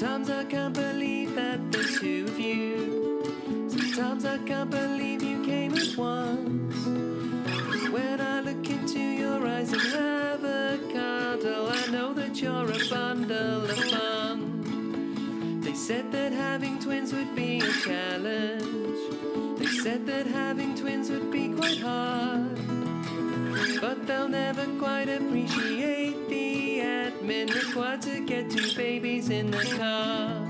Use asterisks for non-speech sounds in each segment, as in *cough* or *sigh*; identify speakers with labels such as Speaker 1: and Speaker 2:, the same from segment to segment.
Speaker 1: Sometimes I can't believe that there's two of you. Sometimes I can't believe you came at once. When I look into your eyes and have a cuddle, I know that you're a bundle of fun. They said that having twins would be a challenge. They said that having twins would be quite hard. But they'll never quite appreciate the admin required to get two babies in the car.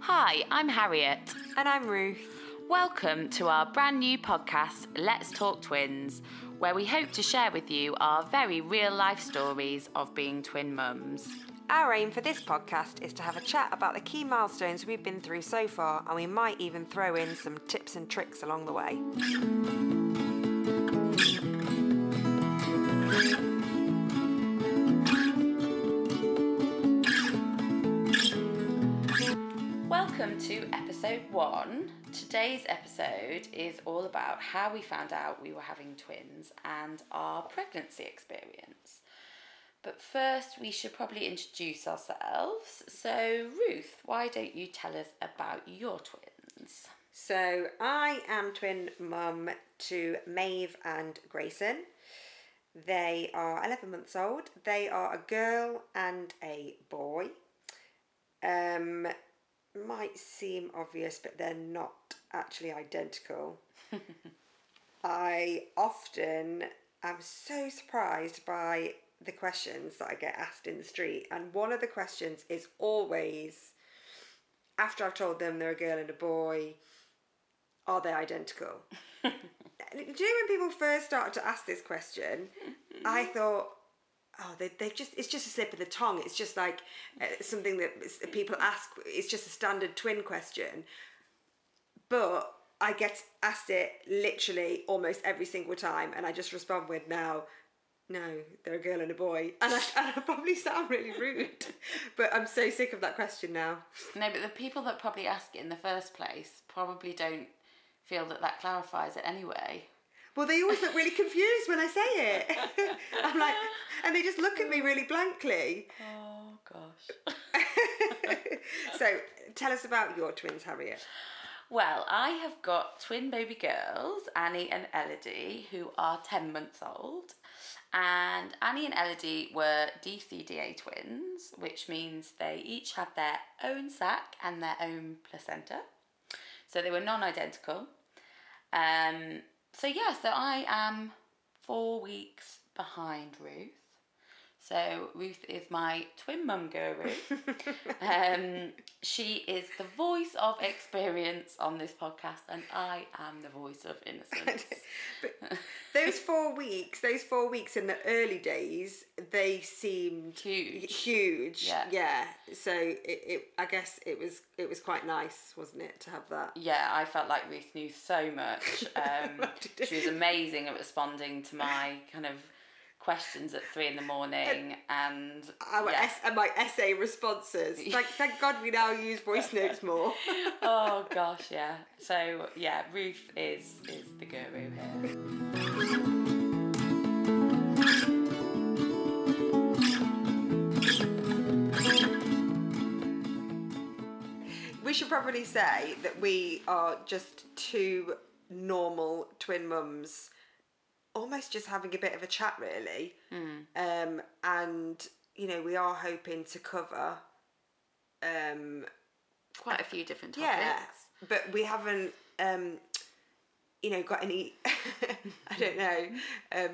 Speaker 2: Hi, I'm Harriet.
Speaker 3: And I'm Ruth.
Speaker 2: Welcome to our brand new podcast, Let's Talk Twins, where we hope to share with you our very real life stories of being twin mums.
Speaker 3: Our aim for this podcast is to have a chat about the key milestones we've been through so far, and we might even throw in some tips and tricks along the way.
Speaker 2: Welcome to episode one. Today's episode is all about how we found out we were having twins and our pregnancy experience. But first, we should probably introduce ourselves. So, Ruth, why don't you tell us about your twins?
Speaker 3: So, I am twin mum to Maeve and Grayson. They are 11 months old. They are a girl and a boy. Um, might seem obvious, but they're not actually identical. *laughs* I often am so surprised by the questions that I get asked in the street, and one of the questions is always after I've told them they're a girl and a boy, are they identical? *laughs* Do you know when people first started to ask this question, I *laughs* thought, oh, they, they just, it's just a slip of the tongue. It's just like uh, something that people ask. It's just a standard twin question. But I get asked it literally almost every single time, and I just respond with, now, no, they're a girl and a boy. *laughs* And I, and I probably sound really rude, but I'm so sick of that question now.
Speaker 2: No, but the people that probably ask it in the first place probably don't feel that that clarifies it anyway.
Speaker 3: Well, they always look really confused when I say it. *laughs* I'm like, and they just look at me really blankly.
Speaker 2: Oh, gosh. *laughs*
Speaker 3: so, tell us about your twins, Harriet.
Speaker 2: Well, I have got twin baby girls, Annie and Elodie, who are 10 months old. And Annie and Elodie were DCDA twins, which means they each had their own sac and their own placenta. So they were non identical. Um, so, yeah, so I am four weeks behind Ruth. So Ruth is my twin mum guru. *laughs* um, she is the voice of experience on this podcast, and I am the voice of innocence. *laughs*
Speaker 3: But those four weeks, those four weeks in the early days, they seemed
Speaker 2: Huge.
Speaker 3: Huge.
Speaker 2: Yeah.
Speaker 3: Yeah. So it, it, I guess it was, it was quite nice, wasn't it, to have that?
Speaker 2: yeah, I felt like Ruth knew so much. *laughs* Um, she was amazing at responding to my kind of questions at three in the morning, and
Speaker 3: Our
Speaker 2: yeah.
Speaker 3: es- and my essay responses. *laughs* Thank, thank God we now use voice notes more. *laughs*
Speaker 2: oh gosh, yeah. So yeah, Ruth is is the guru here.
Speaker 3: We should probably say that we are just two normal twin mums, almost just having a bit of a chat, really. Um, and you know, we are hoping to cover, um,
Speaker 2: Quite a few different topics.
Speaker 3: yeah, but we haven't, um, you know, got any. *laughs* I don't know. Um,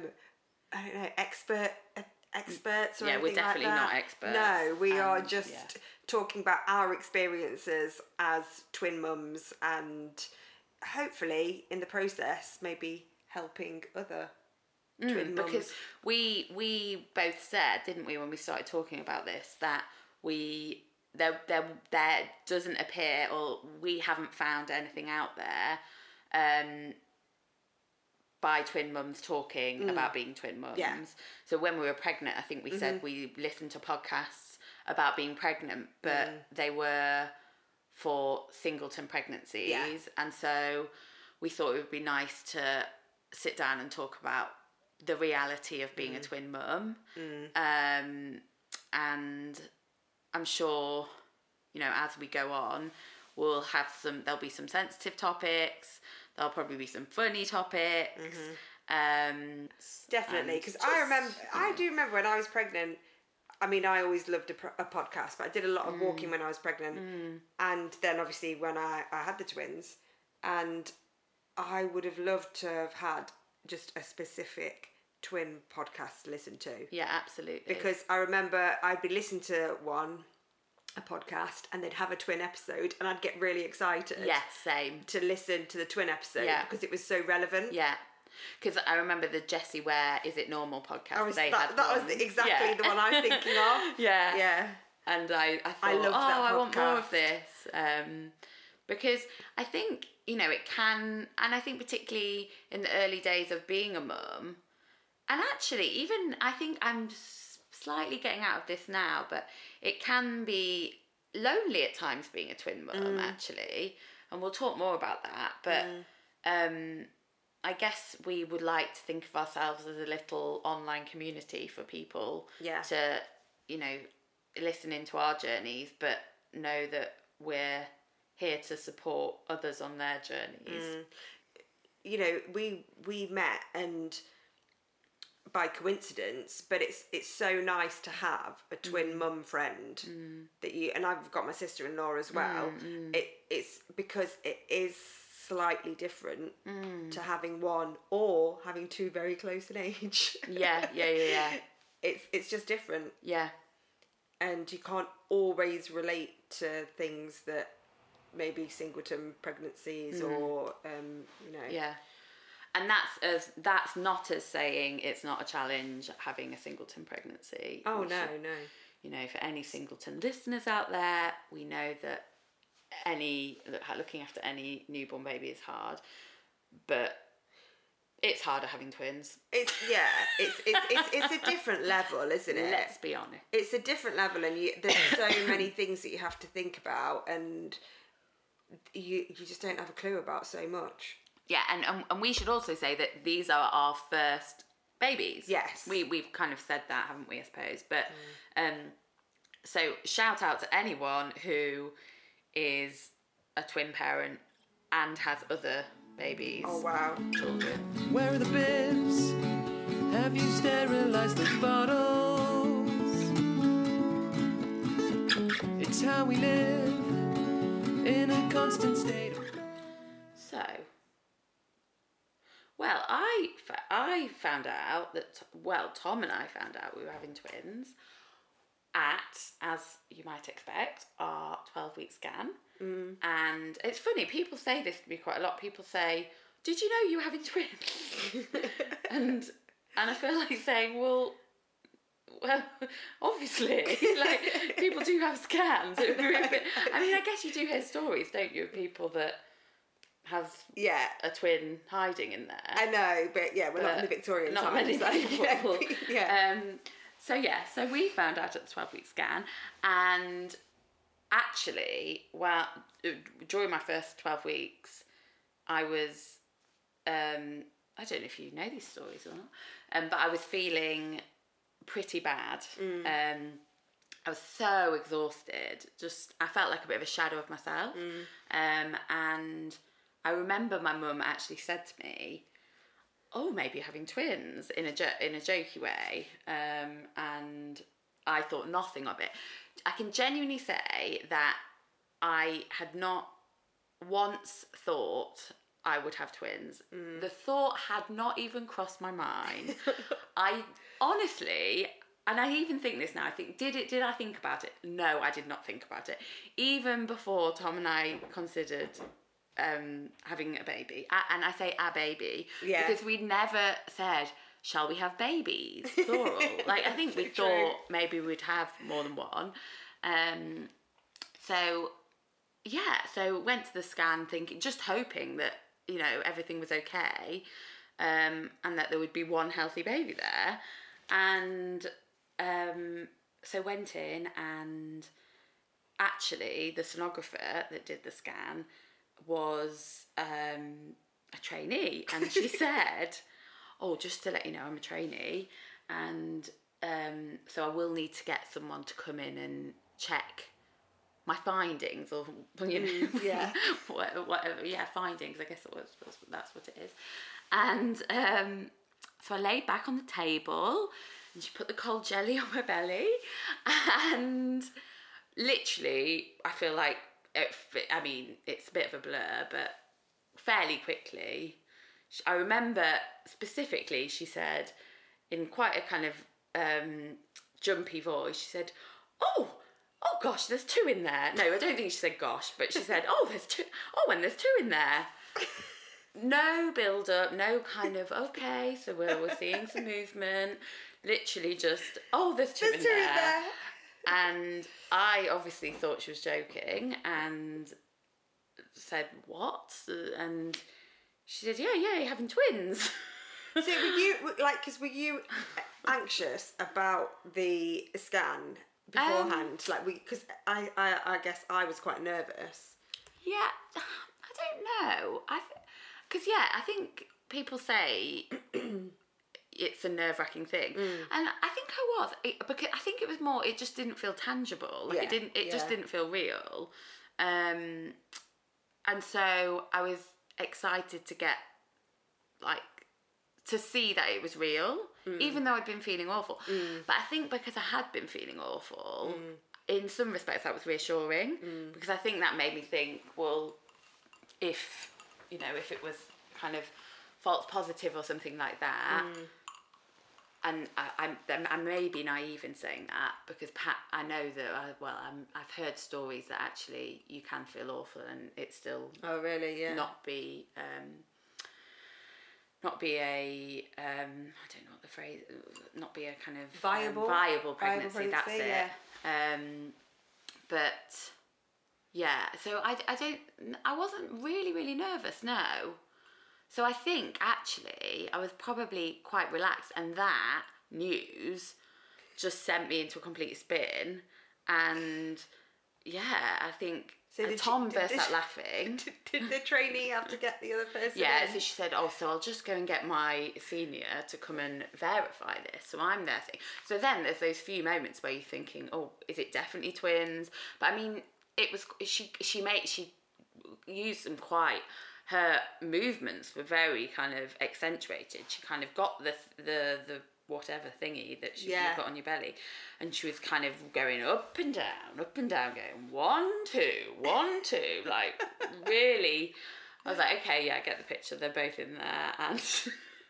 Speaker 3: I don't know expert. uh, Experts or
Speaker 2: Yeah, we're
Speaker 3: like
Speaker 2: definitely
Speaker 3: that.
Speaker 2: not experts,
Speaker 3: No, we are just
Speaker 2: yeah.
Speaker 3: talking about our experiences as twin mums and hopefully in the process maybe helping other twin mums.
Speaker 2: Mm, because we we both said, didn't we, when we started talking about this, that we there there there doesn't appear or we haven't found anything out there um by twin mums talking about being twin mums.
Speaker 3: Mm. Yeah.
Speaker 2: So when we were pregnant, I think we said we listened to podcasts about being pregnant, but
Speaker 3: Mm.
Speaker 2: they were for singleton pregnancies.
Speaker 3: Yeah.
Speaker 2: And so we thought it would be nice to sit down and talk about the reality of being a twin mum. Um, and I'm sure, you know, as we go on, we'll have some. There'll be some sensitive topics. There'll probably be some funny topics. Um,
Speaker 3: Definitely, because I remember, I do remember when I was pregnant. I mean, I always loved a, pro- a podcast, but I did a lot of
Speaker 2: Mm.
Speaker 3: walking when I was pregnant, and then obviously when I, I had the twins, and I would have loved to have had just a specific twin podcast to listen to
Speaker 2: Yeah, absolutely.
Speaker 3: because I remember I'd be listening to one, a podcast, and they'd have a twin episode, and I'd get really excited.
Speaker 2: yeah, same.
Speaker 3: To listen to the twin episode
Speaker 2: Yeah.
Speaker 3: because it was so relevant.
Speaker 2: Yeah. Because I remember the Jessie Ware Is It Normal podcast.
Speaker 3: Was,
Speaker 2: they
Speaker 3: that,
Speaker 2: had
Speaker 3: that
Speaker 2: one.
Speaker 3: was exactly
Speaker 2: Yeah.
Speaker 3: the one I was thinking of. *laughs*
Speaker 2: yeah.
Speaker 3: Yeah.
Speaker 2: And I, I thought,
Speaker 3: I loved
Speaker 2: oh,
Speaker 3: that
Speaker 2: I want more of this. Um, because I think, you know, it can, and I think particularly in the early days of being a mum, and actually, even I think I'm slightly getting out of this now, but it can be lonely at times being a twin mum,
Speaker 3: Mm.
Speaker 2: actually. And we'll talk more about that. But um, I guess we would like to think of ourselves as a little online community for people
Speaker 3: Yeah.
Speaker 2: to, you know, listen into our journeys, but know that we're here to support others on their journeys. Mm.
Speaker 3: you know, we we met and by coincidence, but it's it's so nice to have a twin mm. mum friend mm. that you and I've got my sister in law as well. It it's because it is slightly different to having one or having two very close in age.
Speaker 2: Yeah, yeah, yeah, yeah. *laughs*
Speaker 3: it's it's just different
Speaker 2: Yeah,
Speaker 3: and you can't always relate to things that maybe singleton pregnancies or um you know
Speaker 2: yeah. And that's as that's not as saying it's not a challenge having a singleton pregnancy.
Speaker 3: oh no no
Speaker 2: you know, for any singleton listeners out there, we know that any looking after any newborn baby is hard, but it's harder having twins.
Speaker 3: It's yeah, it's it's it's, it's a different level, isn't it?
Speaker 2: Let's be honest.
Speaker 3: It's a different level, and you, there's so many things that you have to think about, and you you just don't have a clue about so much.
Speaker 2: Yeah, and, and and we should also say that these are our first babies.
Speaker 3: Yes.
Speaker 2: we we've kind of said that, haven't we? I suppose, but um, so shout out to anyone who is a twin parent and has other babies,
Speaker 3: Oh wow!
Speaker 2: children.
Speaker 1: Where are the bibs? Have you sterilized the bottles? It's how we live in a constant state.
Speaker 2: So, well, I, I found out that well, Tom and I found out we were having twins at, as you might expect, our twelve week scan. Mm. And it's funny, people say this to me quite a lot. People say, "Did you know you were having twins?" *laughs* and and I feel like saying, "Well." Well, *laughs* obviously, *laughs* like people do have scans. It would be a bit- I mean, I guess you do hear stories, don't you, of people that have
Speaker 3: Yeah,
Speaker 2: a twin hiding in there.
Speaker 3: I know, but yeah, we're not in the
Speaker 2: But
Speaker 3: Victorian
Speaker 2: not
Speaker 3: times.
Speaker 2: many
Speaker 3: like, *laughs*
Speaker 2: people.
Speaker 3: yeah,
Speaker 2: Um, so yeah, so we found out at the twelve week scan, and actually, well, during my first twelve weeks, I was, um, I don't know if you know these stories or not, um, but I was feeling pretty bad. Um, I was so exhausted. Just I felt like a bit of a shadow of myself. Um, and I remember my mum actually said to me, "Oh, maybe you're having twins," in a jo- in a jokey way. Um, and I thought nothing of it. I can genuinely say that I had not once thought I would have twins. The thought had not even crossed my mind. *laughs* I honestly, and I even think this now. I think did it? Did I think about it? No, I did not think about it. Even before Tom and I considered um, having a baby, a- and I say a baby
Speaker 3: Yeah.
Speaker 2: because we never said. Shall we have babies? *laughs* Plural. like I think we
Speaker 3: true.
Speaker 2: thought maybe we'd have more than one. Um, so yeah, so went to the scan thinking, just hoping that you know everything was okay, um, and that there would be one healthy baby there, and um, so went in and actually the sonographer that did the scan was um, a trainee, and she *laughs* said, "Oh, just to let you know, I'm a trainee, and um, so I will need to get someone to come in and check my findings or you know
Speaker 3: Mm, *laughs* yeah.
Speaker 2: whatever, whatever yeah findings I guess was that's what it is and um, so I laid back on the table and she put the cold jelly *laughs* on my belly and literally I feel like it, I mean it's a bit of a blur but fairly quickly I remember specifically she said in quite a kind of um, jumpy voice she said oh oh gosh there's two in there no I don't think she said gosh but she said oh there's two oh and there's two in there *laughs* no build up, no kind of okay, so we're, we're seeing some movement. Literally just oh, there's two,
Speaker 3: There's
Speaker 2: in,
Speaker 3: two in
Speaker 2: there.
Speaker 3: there.
Speaker 2: And I obviously thought she was joking and said what? And she said, yeah, yeah, you're having twins.
Speaker 3: So were you *laughs* like? Because were you anxious about the scan beforehand? like we, because I, I, I guess I was quite nervous.
Speaker 2: Yeah, I don't know. I because yeah, I think people say *clears throat* it's a nerve wracking thing,
Speaker 3: Mm.
Speaker 2: and I think I was it, because I think it was more. It just didn't feel tangible. Like
Speaker 3: Yeah,
Speaker 2: it didn't. It just didn't feel real. Um, and so I was excited to get like to see that it was real,
Speaker 3: Mm.
Speaker 2: even though I'd been feeling awful. But I think because I had been feeling awful,
Speaker 3: Mm.
Speaker 2: in some respects that was reassuring because I think that made me think, well, if you know, if it was kind of false positive or something like that.
Speaker 3: Mm.
Speaker 2: And I, I'm, I may be naive in saying that because Pat, I know that I, well, I'm, I've heard stories that actually you can feel awful and it still
Speaker 3: Oh really? Yeah.
Speaker 2: not be um, not be a um, I don't know what the phrase not be a kind of um,
Speaker 3: Viable?
Speaker 2: viable
Speaker 3: Viable
Speaker 2: pregnancy. that's
Speaker 3: pregnancy,
Speaker 2: it. Um, but yeah, so I, I don't I wasn't really really nervous. No. So I think actually I was probably quite relaxed, and that news just sent me into a complete spin. And yeah, I think
Speaker 3: So
Speaker 2: and
Speaker 3: did you-
Speaker 2: Tom
Speaker 3: did
Speaker 2: burst out laughing. *laughs*
Speaker 3: Did, did the trainee have to get the other person?
Speaker 2: Yeah,
Speaker 3: in?
Speaker 2: so she said, "Oh, so I'll just go and get my senior to come and verify this." So I'm there. Saying, so then there's those few moments where you're thinking, "Oh, is it definitely twins?" But I mean, it was she. She made she used them quite. Her movements were very kind of accentuated. She kind of got the the the whatever thingy that she,
Speaker 3: Yeah.
Speaker 2: you've got on your belly, and she was kind of going up and down, up and down, going one two, one two, like *laughs* really. I was like, okay, yeah, I get the picture. They're both in there, *laughs* and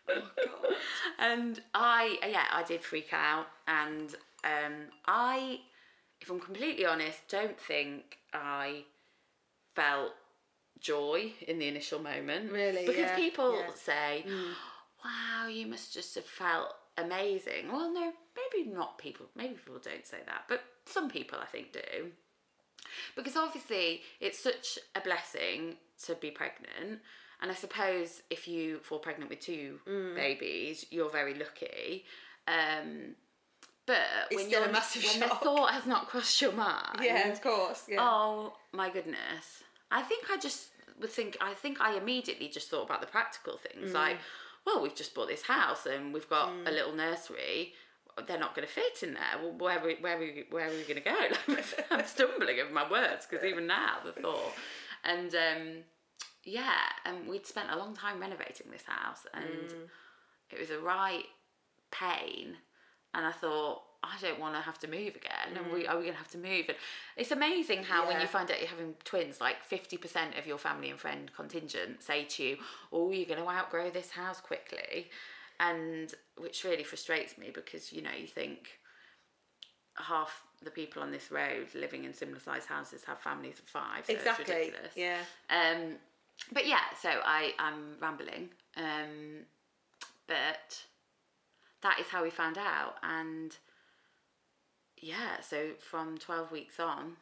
Speaker 3: God.
Speaker 2: and I, yeah, I did freak out, and um, I, if I'm completely honest, don't think I felt joy in the initial moment.
Speaker 3: Really?
Speaker 2: because
Speaker 3: Yeah,
Speaker 2: people
Speaker 3: yeah.
Speaker 2: say, "Wow, you must just have felt amazing." Well, no, maybe not. People, maybe people don't say that, but some people I think do because obviously it's such a blessing to be pregnant and i suppose if you fall pregnant with two
Speaker 3: Mm.
Speaker 2: babies you're very lucky um, but
Speaker 3: It's
Speaker 2: when,
Speaker 3: still a
Speaker 2: you're,
Speaker 3: massive
Speaker 2: when
Speaker 3: shock.
Speaker 2: the thought has not crossed your mind
Speaker 3: Yeah, of course. Yeah.
Speaker 2: oh my goodness i think i just would think i think i immediately just thought about the practical things like well we've just bought this house and we've got a little nursery they're not going to fit in there. Well, where we, where we, where are we going to go? *laughs* Like, I'm stumbling over my words because even now the thought, and um, yeah, and we'd spent a long time renovating this house, and it was a right pain, and I thought. I don't want to have to move again, and we are we going to have to move? And it's amazing how when you find out you're having twins, like fifty percent of your family and friend contingent say to you, "Oh, you're going to outgrow this house quickly," and which really frustrates me because you know you think half the people on this road living in similar sized houses have families of five. So It's
Speaker 3: exactly.
Speaker 2: ridiculous.
Speaker 3: Yeah.
Speaker 2: Um, but yeah, so I I'm rambling. Um, but that is how we found out, and yeah, so from twelve weeks on,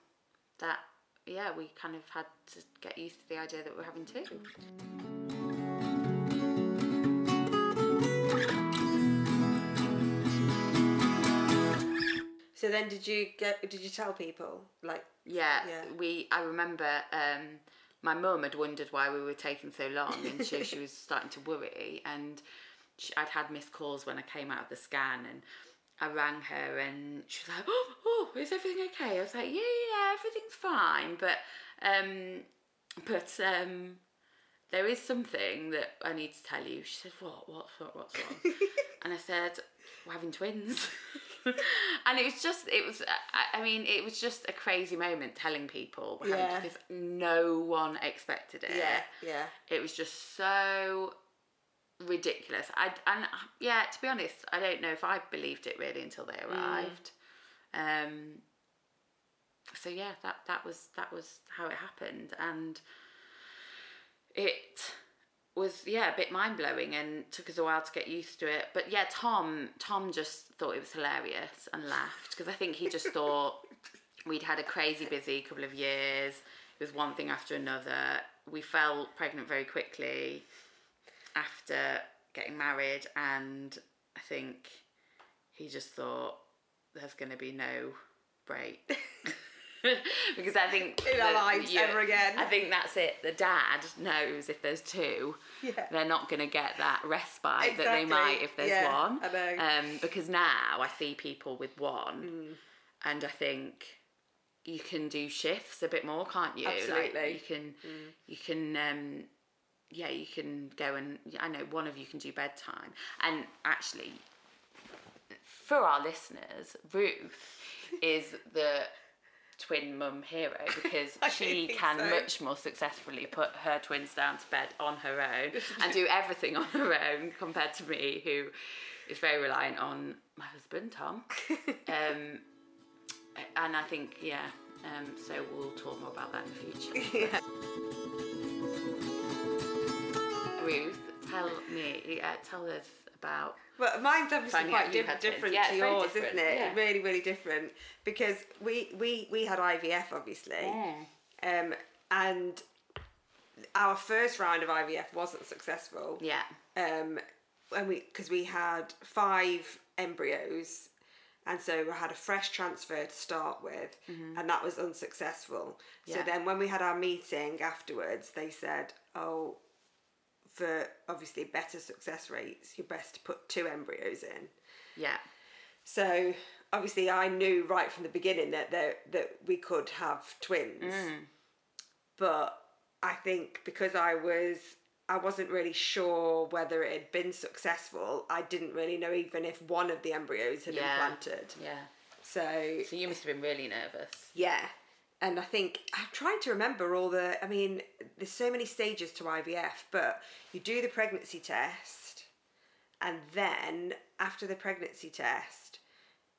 Speaker 2: that yeah we kind of had to get used to the idea that we're having two.
Speaker 3: So then, did you get? Did you tell people? Like,
Speaker 2: Yeah,
Speaker 3: Yeah.
Speaker 2: we. I remember um, my mum had wondered why we were taking so long, and so she *laughs* was starting to worry. And she, I'd had missed calls when I came out of the scan, and I rang her and she was like, "Oh, oh, is everything okay?" I was like, "Yeah, yeah, everything's fine." But um, but um, there is something that I need to tell you. She said, "What? What? What? What's wrong?" *laughs* and I said, "We're having twins." *laughs* and it was just, it was, I, I mean, it was just a crazy moment telling people we're having
Speaker 3: Yeah.
Speaker 2: because no one expected it
Speaker 3: Yeah, yeah.
Speaker 2: it was just so ridiculous. I and yeah, to be honest, I don't know if I believed it really until they arrived. Um. So yeah, that that was that was how it happened, and it was yeah a bit mind blowing and took us a while to get used to it. But yeah, Tom Tom just thought it was hilarious and laughed because I think he just thought *laughs* we'd had a crazy busy couple of years. It was one thing after another. We fell pregnant very quickly after getting married, and I think he just thought there's going to be no break. *laughs* because I think
Speaker 3: In our lives ever again.
Speaker 2: I think that's it. The dad knows if there's two,
Speaker 3: Yeah.
Speaker 2: they're not going to get that respite that they might if there's
Speaker 3: Yeah,
Speaker 2: one.
Speaker 3: I know.
Speaker 2: Um, because now I see people with one,
Speaker 3: Mm.
Speaker 2: and I think you can do shifts a bit more, can't you?
Speaker 3: Absolutely. Mm.
Speaker 2: you can, you can, um, yeah, you can go and I know one of you can do bedtime, and actually, for our listeners, Ruth is the twin mum hero *laughs* because she can
Speaker 3: so.
Speaker 2: much more successfully put her twins down to bed on her own and do everything on her own compared to me who is very reliant on my husband Tom *laughs* um, and I think yeah um, so we'll talk more about that in the future *laughs*
Speaker 3: yeah.
Speaker 2: Ruth tell me uh, tell us about
Speaker 3: Well, mine's obviously quite
Speaker 2: you
Speaker 3: diff-
Speaker 2: had twins.
Speaker 3: different
Speaker 2: Yeah,
Speaker 3: to yours,
Speaker 2: different,
Speaker 3: isn't it?
Speaker 2: yeah.
Speaker 3: Really, really different. Because we we we had IVF obviously, um, and our first round of IVF wasn't successful.
Speaker 2: yeah
Speaker 3: Um, when we because we had five embryos, and so we had a fresh transfer to start with, and that was unsuccessful. So then when we had our meeting afterwards, they said, "Oh." For obviously better success rates, you're best to put two embryos in.
Speaker 2: yeah
Speaker 3: So obviously, I knew right from the beginning that there, that we could have twins, mm. but I think because I was I wasn't really sure whether it had been successful. I didn't really know even if one of the embryos had
Speaker 2: Yeah.
Speaker 3: implanted.
Speaker 2: yeah
Speaker 3: So
Speaker 2: so you must have been really nervous
Speaker 3: yeah. And I think I'm trying to remember all the. I mean, there's so many stages to IVF, but you do the pregnancy test, and then after the pregnancy test,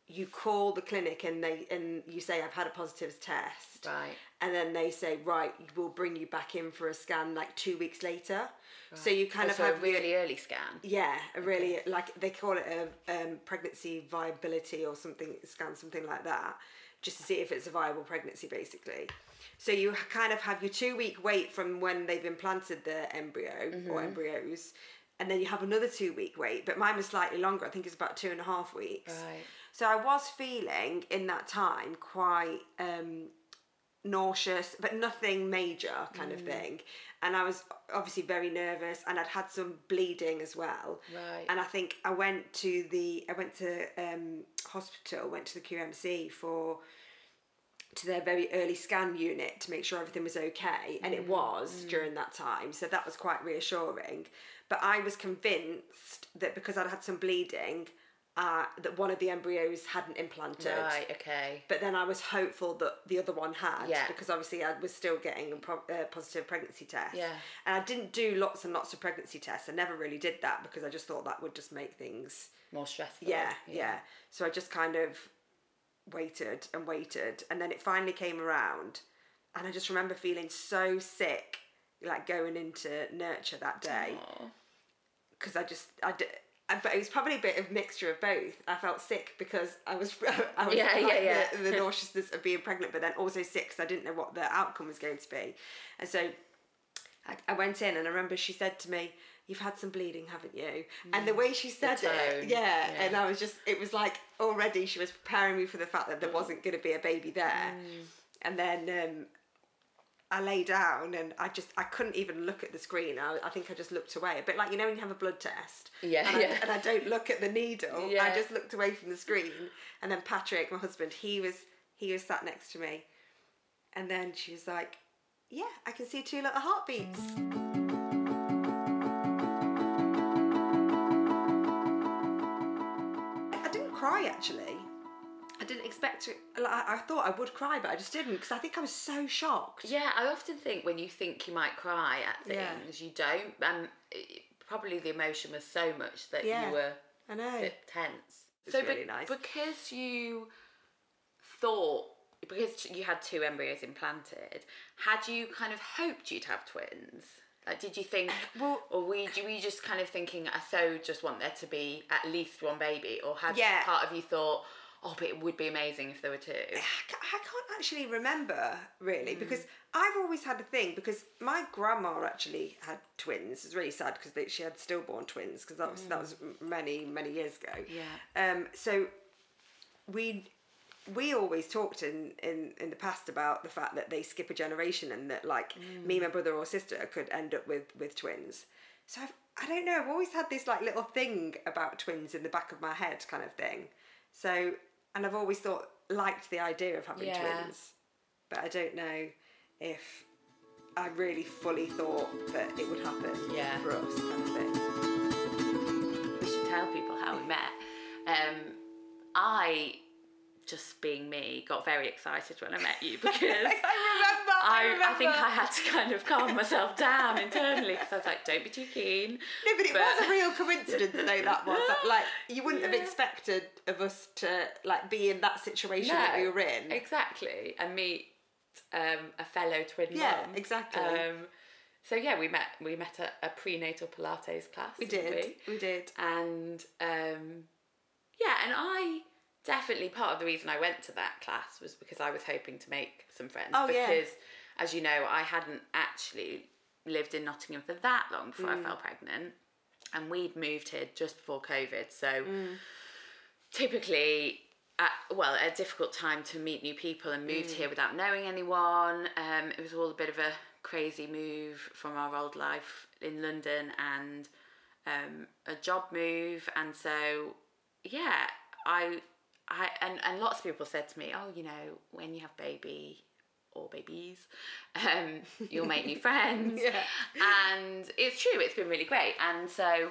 Speaker 3: you call the clinic and they and you say I've had a positive test,
Speaker 2: right.
Speaker 3: And then they say right, we'll bring you back in for a scan like two weeks later. So you kind
Speaker 2: Oh,
Speaker 3: of
Speaker 2: so
Speaker 3: have the-
Speaker 2: really early scan.
Speaker 3: Yeah, a really like they call it a um, pregnancy viability or something scan, something like that, just to see if it's a viable pregnancy, basically. So you kind of have your two week wait from when they've implanted the embryo
Speaker 2: Mm-hmm.
Speaker 3: or embryos, and then you have another two week wait. But mine was slightly longer. I think it's about two and a half weeks.
Speaker 2: Right.
Speaker 3: So I was feeling in that time quite um, nauseous, but nothing major kind
Speaker 2: Mm.
Speaker 3: of thing. And I was obviously very nervous, and I'd had some bleeding as well.
Speaker 2: Right.
Speaker 3: And I think I went to the I went to um, hospital, went to the QMC for to their very early scan unit to make sure everything was okay, and it was during that time. So that was quite reassuring. But I was convinced that because I'd had some bleeding, uh, that one of the embryos hadn't implanted.
Speaker 2: Right, okay.
Speaker 3: But then I was hopeful that the other one had,
Speaker 2: Yeah.
Speaker 3: because obviously I was still getting a pro- uh, positive pregnancy test.
Speaker 2: Yeah.
Speaker 3: And I didn't do lots and lots of pregnancy tests. I never really did that because I just thought that would just make things.
Speaker 2: More stressful.
Speaker 3: Yeah, yeah. So I just kind of waited and waited, and then it finally came around, and I just remember feeling so sick, like going into Nurture that day because I just I did. But it was probably a bit of mixture of both. I felt sick because I was, *laughs* I was
Speaker 2: Yeah,
Speaker 3: like
Speaker 2: yeah, yeah.
Speaker 3: The, the nauseousness of being pregnant, but then also sick because I didn't know what the outcome was going to be. And so I, I went in and I remember she said to me, You've had some bleeding, haven't you? And the mm. way she said it, yeah,
Speaker 2: yeah.
Speaker 3: And I was just, it was like already she was preparing me for the fact that there mm. wasn't going to be a baby there. Mm. And then um, I lay down and I just I couldn't even look at the screen. I, I think I just looked away. A bit like you know when you have a blood test.
Speaker 2: Yeah,
Speaker 3: And I,
Speaker 2: yeah.
Speaker 3: and I don't look at the needle. I just looked away from the screen. And then Patrick, my husband, he was he was sat next to me, and then she was like, "Yeah, I can see two little heartbeats." I didn't cry actually. Didn't expect to. Like, I I thought I would cry, but I just didn't because I think I was so shocked.
Speaker 2: Yeah, I often think when you think you might cry at
Speaker 3: Yeah.
Speaker 2: things, you don't. And it- probably the emotion was so much that
Speaker 3: Yeah.
Speaker 2: you were
Speaker 3: I
Speaker 2: a
Speaker 3: know.
Speaker 2: bit tense.
Speaker 3: It's
Speaker 2: so
Speaker 3: really
Speaker 2: be-
Speaker 3: nice.
Speaker 2: because you thought because you had two embryos implanted, had you kind of hoped you'd have twins? Like, did you think, *laughs*
Speaker 3: Well-
Speaker 2: or were you, were you just kind of thinking, I so just want there to be at least one baby, or had
Speaker 3: Yeah.
Speaker 2: part of you thought, oh, but it would be amazing if there were two?
Speaker 3: I can't actually remember really
Speaker 2: Mm.
Speaker 3: because I've always had a thing because my grandma actually had twins. It's really sad because she had stillborn twins because that was that was many many years ago.
Speaker 2: Mm. Yeah.
Speaker 3: Um. So we we always talked in, in in the past about the fact that they skip a generation and that like
Speaker 2: Mm.
Speaker 3: me, my brother or sister could end up with with twins. So I've, I don't know. I've always had this like little thing about twins in the back of my head, kind of thing. So and I've always thought liked the idea of having
Speaker 2: Yeah.
Speaker 3: twins, but I don't know if I really fully thought that it would happen
Speaker 2: Yeah.
Speaker 3: for us, kind of thing.
Speaker 2: we should tell people how we met. Um, I, just being me, got very excited when I met you *laughs* because
Speaker 3: I remember. I,
Speaker 2: I. I think I had to kind of calm myself down internally because I was like, don't be too keen.
Speaker 3: No, but it
Speaker 2: But-
Speaker 3: was a real coincidence though that was like you wouldn't have expected of us to like be in that situation that we were in.
Speaker 2: Exactly. And meet um, a fellow twin
Speaker 3: Yeah,
Speaker 2: mum.
Speaker 3: exactly.
Speaker 2: Um, so yeah, we met we met at a prenatal Pilates class.
Speaker 3: we did. We did.
Speaker 2: and um, yeah, and I definitely part of the reason I went to that class was because I was hoping to make some friends.
Speaker 3: Oh, yeah.
Speaker 2: because as you know, I hadn't actually lived in Nottingham for that long before
Speaker 3: Mm.
Speaker 2: I fell pregnant, and we'd moved here just before COVID. So
Speaker 3: Mm.
Speaker 2: typically. At, well, a difficult time to meet new people and
Speaker 3: Mm.
Speaker 2: moved here without knowing anyone. Um, it was all a bit of a crazy move from our old life in London and um, a job move, and so yeah, I, I, and and lots of people said to me, oh, you know, when you have baby or babies, um, *laughs* you'll make new *laughs* friends,
Speaker 3: Yeah.
Speaker 2: and it's true, it's been really great, and so.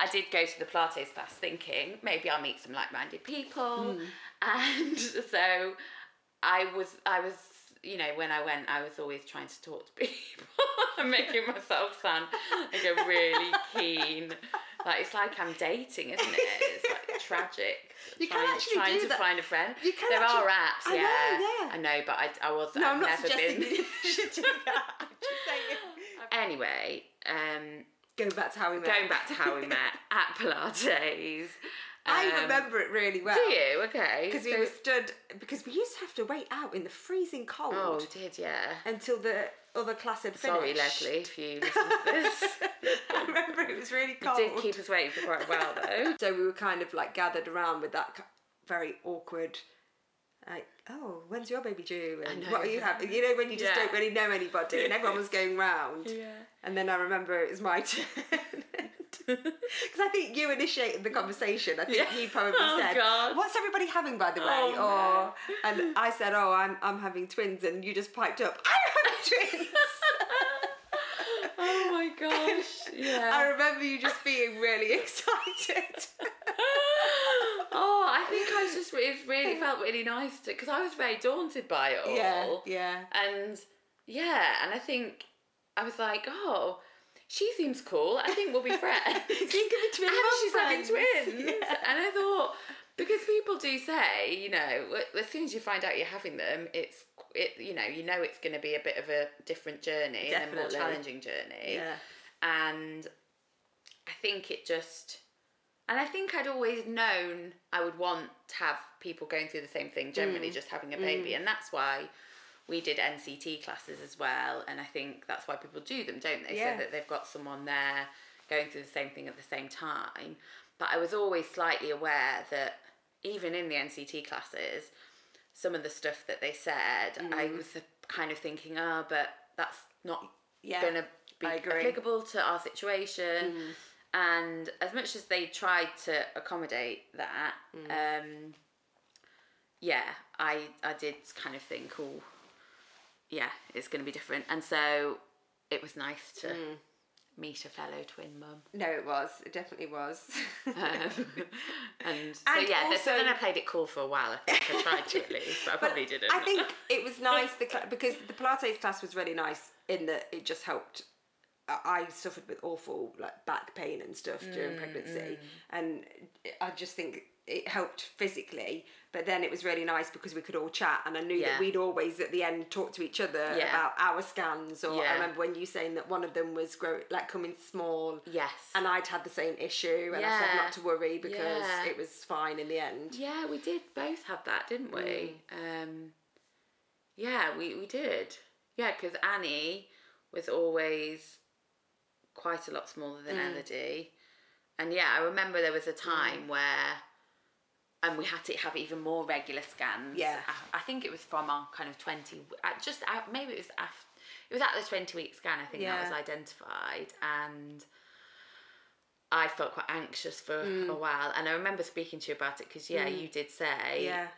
Speaker 2: I did go to the Pilates class thinking maybe I'll meet some like-minded people, and *laughs* so I was I was you know when I went I was always trying to talk to people and making myself sound like a really keen like it's like I'm dating isn't it it's like *laughs* tragic
Speaker 3: You can
Speaker 2: trying,
Speaker 3: actually
Speaker 2: trying
Speaker 3: do
Speaker 2: to
Speaker 3: that.
Speaker 2: find a friend
Speaker 3: You can
Speaker 2: there are
Speaker 3: actually-
Speaker 2: apps
Speaker 3: I know,
Speaker 2: yeah
Speaker 3: yeah.
Speaker 2: I know but I, I was
Speaker 3: No,
Speaker 2: I've
Speaker 3: I'm not
Speaker 2: never
Speaker 3: suggesting
Speaker 2: been
Speaker 3: you *laughs* should do that. I'm just saying. *laughs*
Speaker 2: anyway um
Speaker 3: Going back to how we met.
Speaker 2: going back to how we met at Pilates
Speaker 3: I
Speaker 2: um,
Speaker 3: remember it really well.
Speaker 2: do you okay
Speaker 3: Because we were stood because we used to have to wait out in the freezing cold
Speaker 2: oh we did yeah
Speaker 3: until the other class had finished.
Speaker 2: Sorry, Leslie, if you *laughs* listen to this.
Speaker 3: I remember it was really cold.
Speaker 2: did keep us waiting for quite a while, though. *laughs*
Speaker 3: So we were kind of like gathered around with that very awkward, like, oh, when's your baby due? And
Speaker 2: know.
Speaker 3: what are you having? You know, when you just
Speaker 2: Yeah.
Speaker 3: don't really know anybody and everyone was *laughs* going round.
Speaker 2: Yeah.
Speaker 3: And then I remember it was my turn. *laughs* Because I think you initiated the conversation. I think
Speaker 2: Yeah.
Speaker 3: you probably
Speaker 2: Oh,
Speaker 3: said,
Speaker 2: God.
Speaker 3: "What's everybody having, by the oh, way?"
Speaker 2: Oh,
Speaker 3: or and I said, "Oh, I'm I'm having twins," and you just piped up, "I'm having twins." *laughs*
Speaker 2: oh my gosh. *laughs* Yeah.
Speaker 3: I remember you just being really excited.
Speaker 2: oh, I think I was just, it really felt really nice to, because I was very daunted by it all.
Speaker 3: yeah, yeah.
Speaker 2: And yeah, and I think I was like, oh, she seems cool. I think we'll be *laughs* friends.
Speaker 3: You can be twin
Speaker 2: and she's having twins. *laughs*
Speaker 3: Yeah.
Speaker 2: And I thought, because people do say, you know, as soon as you find out you're having them, it's it, you know, you know it's going to be a bit of a different journey and a more challenging journey.
Speaker 3: Yeah.
Speaker 2: And I think it just, and I think I'd always known I would want to have people going through the same thing, generally
Speaker 3: Mm.
Speaker 2: just having a baby, and that's why we did NCT classes as well. And I think that's why people do them, don't they?
Speaker 3: Yeah.
Speaker 2: So that they've got someone there going through the same thing at the same time. But I was always slightly aware that even in the NCT classes, some of the stuff that they said, I
Speaker 3: Mm.
Speaker 2: was kind of thinking, oh, but that's not
Speaker 3: Yeah,
Speaker 2: going to be.
Speaker 3: Mm.
Speaker 2: applicable to our situation. And as much as they tried to accommodate that,
Speaker 3: Mm.
Speaker 2: um, yeah, I I did kind of think, oh, yeah, it's going to be different. And so it was nice to
Speaker 3: Mm.
Speaker 2: meet a fellow twin mum.
Speaker 3: No, it was. It definitely was.
Speaker 2: Um, *laughs* and so
Speaker 3: And
Speaker 2: yeah,
Speaker 3: also-
Speaker 2: so then I played it cool for a while. I think I tried to at *laughs* least, but I
Speaker 3: But
Speaker 2: probably didn't.
Speaker 3: I think it was *laughs* nice the cla- because the Pilates class was really nice in that it just helped. I suffered with awful like back pain and stuff
Speaker 2: Mm,
Speaker 3: during pregnancy, and I just think it helped physically. But then it was really nice because we could all chat, and I knew
Speaker 2: Yeah.
Speaker 3: that we'd always at the end talk to each other
Speaker 2: Yeah.
Speaker 3: about our scans. Or I remember when you saying that one of them was grow like coming small,
Speaker 2: yes.
Speaker 3: and I'd had the same issue, and I said not to worry because
Speaker 2: Yeah.
Speaker 3: it was fine in the end.
Speaker 2: Yeah, we did both have that, didn't we?
Speaker 3: Mm.
Speaker 2: Um, yeah, we, we did. Yeah, because Annie was always quite a lot smaller than
Speaker 3: Mm.
Speaker 2: Elodie. And yeah, I remember there was a time where, and we had to have even more regular scans.
Speaker 3: Yeah.
Speaker 2: I, I think it was from our kind of 20, uh, just maybe it was after, it was at the 20 week scan, I think that was identified. And I felt quite anxious for
Speaker 3: Mm.
Speaker 2: a while, and I remember speaking to you about it because yeah, you did say
Speaker 3: Yeah.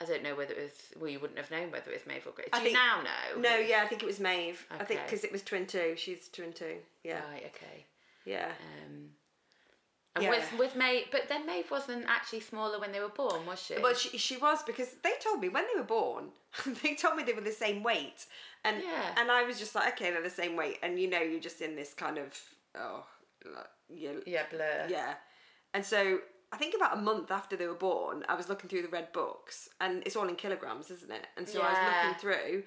Speaker 2: I don't know whether it was well, you wouldn't have known whether it was Maeve or Grace. Do
Speaker 3: I
Speaker 2: you
Speaker 3: think-
Speaker 2: now know?
Speaker 3: No, yeah, I think it was Maeve. I think because it was twin two. She's twin two. Yeah,
Speaker 2: Right. Okay.
Speaker 3: yeah.
Speaker 2: Um,
Speaker 3: Yeah.
Speaker 2: with with Maeve, but then Maeve wasn't actually smaller when they were born, was she?
Speaker 3: But she, she was because they told me when they were born, *laughs* they told me they were the same weight, and
Speaker 2: Yeah.
Speaker 3: and I was just like, okay, they're the same weight, and you know, you're just in this kind of oh, like, you,
Speaker 2: yeah, blur.
Speaker 3: yeah, and so. I think about a month after they were born, I was looking through the red books, and it's all in kilograms, isn't it? And so I was looking through.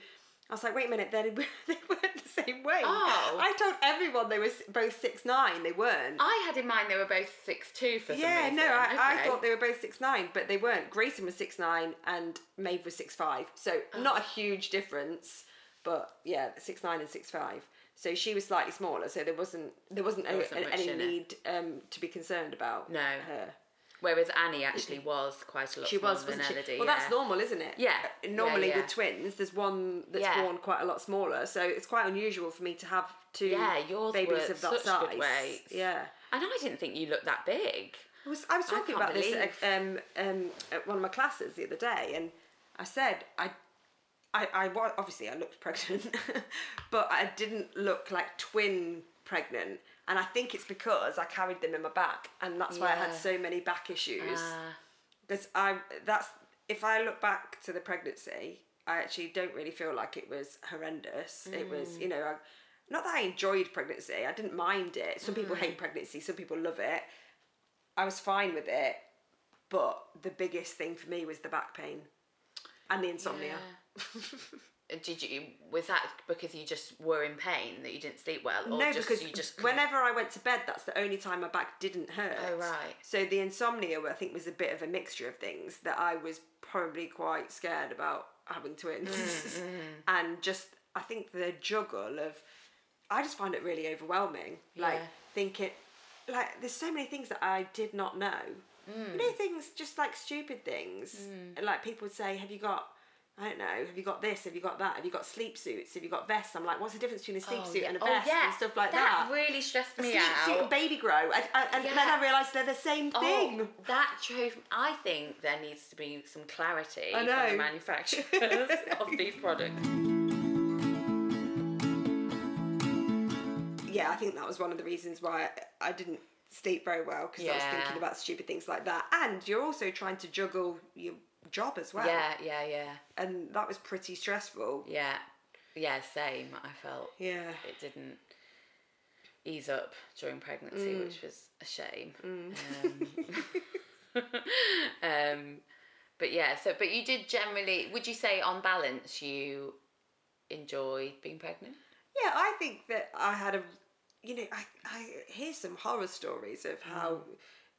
Speaker 3: I was like, wait a minute, they, *laughs* they weren't the same weight.
Speaker 2: Oh.
Speaker 3: I told everyone they were both six nine. They weren't.
Speaker 2: I had in mind they were both six two for some
Speaker 3: Yeah,
Speaker 2: reason.
Speaker 3: no, I, I thought they were both six nine, but they weren't. Grayson was six nine and Maeve was six five, so
Speaker 2: Oh.
Speaker 3: not a huge difference, but yeah, six nine and six five. So she was slightly smaller, so there wasn't there wasn't, any,
Speaker 2: wasn't much
Speaker 3: any need um, to be concerned about
Speaker 2: No.
Speaker 3: her.
Speaker 2: Whereas Annie actually *clears throat* was quite a lot
Speaker 3: She
Speaker 2: smaller
Speaker 3: was,
Speaker 2: than
Speaker 3: wasn't she?
Speaker 2: Elodie.
Speaker 3: Well, that's normal, isn't it?
Speaker 2: Yeah.
Speaker 3: Uh,
Speaker 2: Yeah,
Speaker 3: Normally
Speaker 2: yeah.
Speaker 3: with twins, there's one that's
Speaker 2: Yeah.
Speaker 3: born quite a lot smaller, so it's quite unusual for me to have two
Speaker 2: Yeah, yours
Speaker 3: babies of that size. Yeah.
Speaker 2: And I didn't think you looked that big.
Speaker 3: I was, I was talking
Speaker 2: can't
Speaker 3: about this at, um, um, at one of my classes the other day, and I said I, I, I was obviously I looked pregnant, *laughs* but I didn't look like twin pregnant, and I think it's because I carried them in my back, and that's why I had so many back issues. Because I that's if I look back to the pregnancy, I actually don't really feel like it was horrendous. It was
Speaker 2: Mm.
Speaker 3: you know. I, not that I enjoyed pregnancy, I didn't mind it. Some people
Speaker 2: Mm.
Speaker 3: hate pregnancy, some people love it. I was fine with it, but the biggest thing for me was the back pain and the insomnia. *laughs*
Speaker 2: Did you? Was that because you just were in pain that you didn't sleep well, or
Speaker 3: no,
Speaker 2: just
Speaker 3: because
Speaker 2: you just
Speaker 3: whenever I went to bed, that's the only time my back didn't hurt.
Speaker 2: Oh, right.
Speaker 3: So the insomnia, I think, was a bit of a mixture of things that I was probably quite scared about having twins,
Speaker 2: Mm, *laughs*
Speaker 3: and just I think the juggle of, I just find it really overwhelming. Like
Speaker 2: Yeah.
Speaker 3: thinking, like there's so many things that I did not know.
Speaker 2: Mm.
Speaker 3: You know, things just like stupid things, and like people would say, "Have you got?" I don't know. Have you got this? Have you got that? Have you got sleep suits? Have you got vests? I'm like, what's the difference between a sleep
Speaker 2: Oh,
Speaker 3: suit
Speaker 2: yeah.
Speaker 3: and a
Speaker 2: Oh,
Speaker 3: vest
Speaker 2: yeah.
Speaker 3: and stuff like
Speaker 2: that.
Speaker 3: that?
Speaker 2: really stressed
Speaker 3: A
Speaker 2: me
Speaker 3: sleep suit and baby grow, I, I, and then I realised they're the same thing.
Speaker 2: Oh,
Speaker 3: thing.
Speaker 2: that drove. I think there needs to be some clarity from the manufacturers *laughs* of these products.
Speaker 3: yeah, I think that was one of the reasons why I didn't sleep very well because I was thinking about stupid things like that. And you're also trying to juggle your job as well.
Speaker 2: Yeah, yeah, yeah,
Speaker 3: And that was pretty stressful.
Speaker 2: yeah, yeah. Same. I felt
Speaker 3: Yeah.
Speaker 2: it didn't ease up during pregnancy,
Speaker 3: Mm.
Speaker 2: which was a shame. Um, *laughs* um, but yeah, so but you did generally. Would you say, on balance, you enjoyed being pregnant?
Speaker 3: Yeah, I think that I had a, you know, I, I hear some horror stories of how,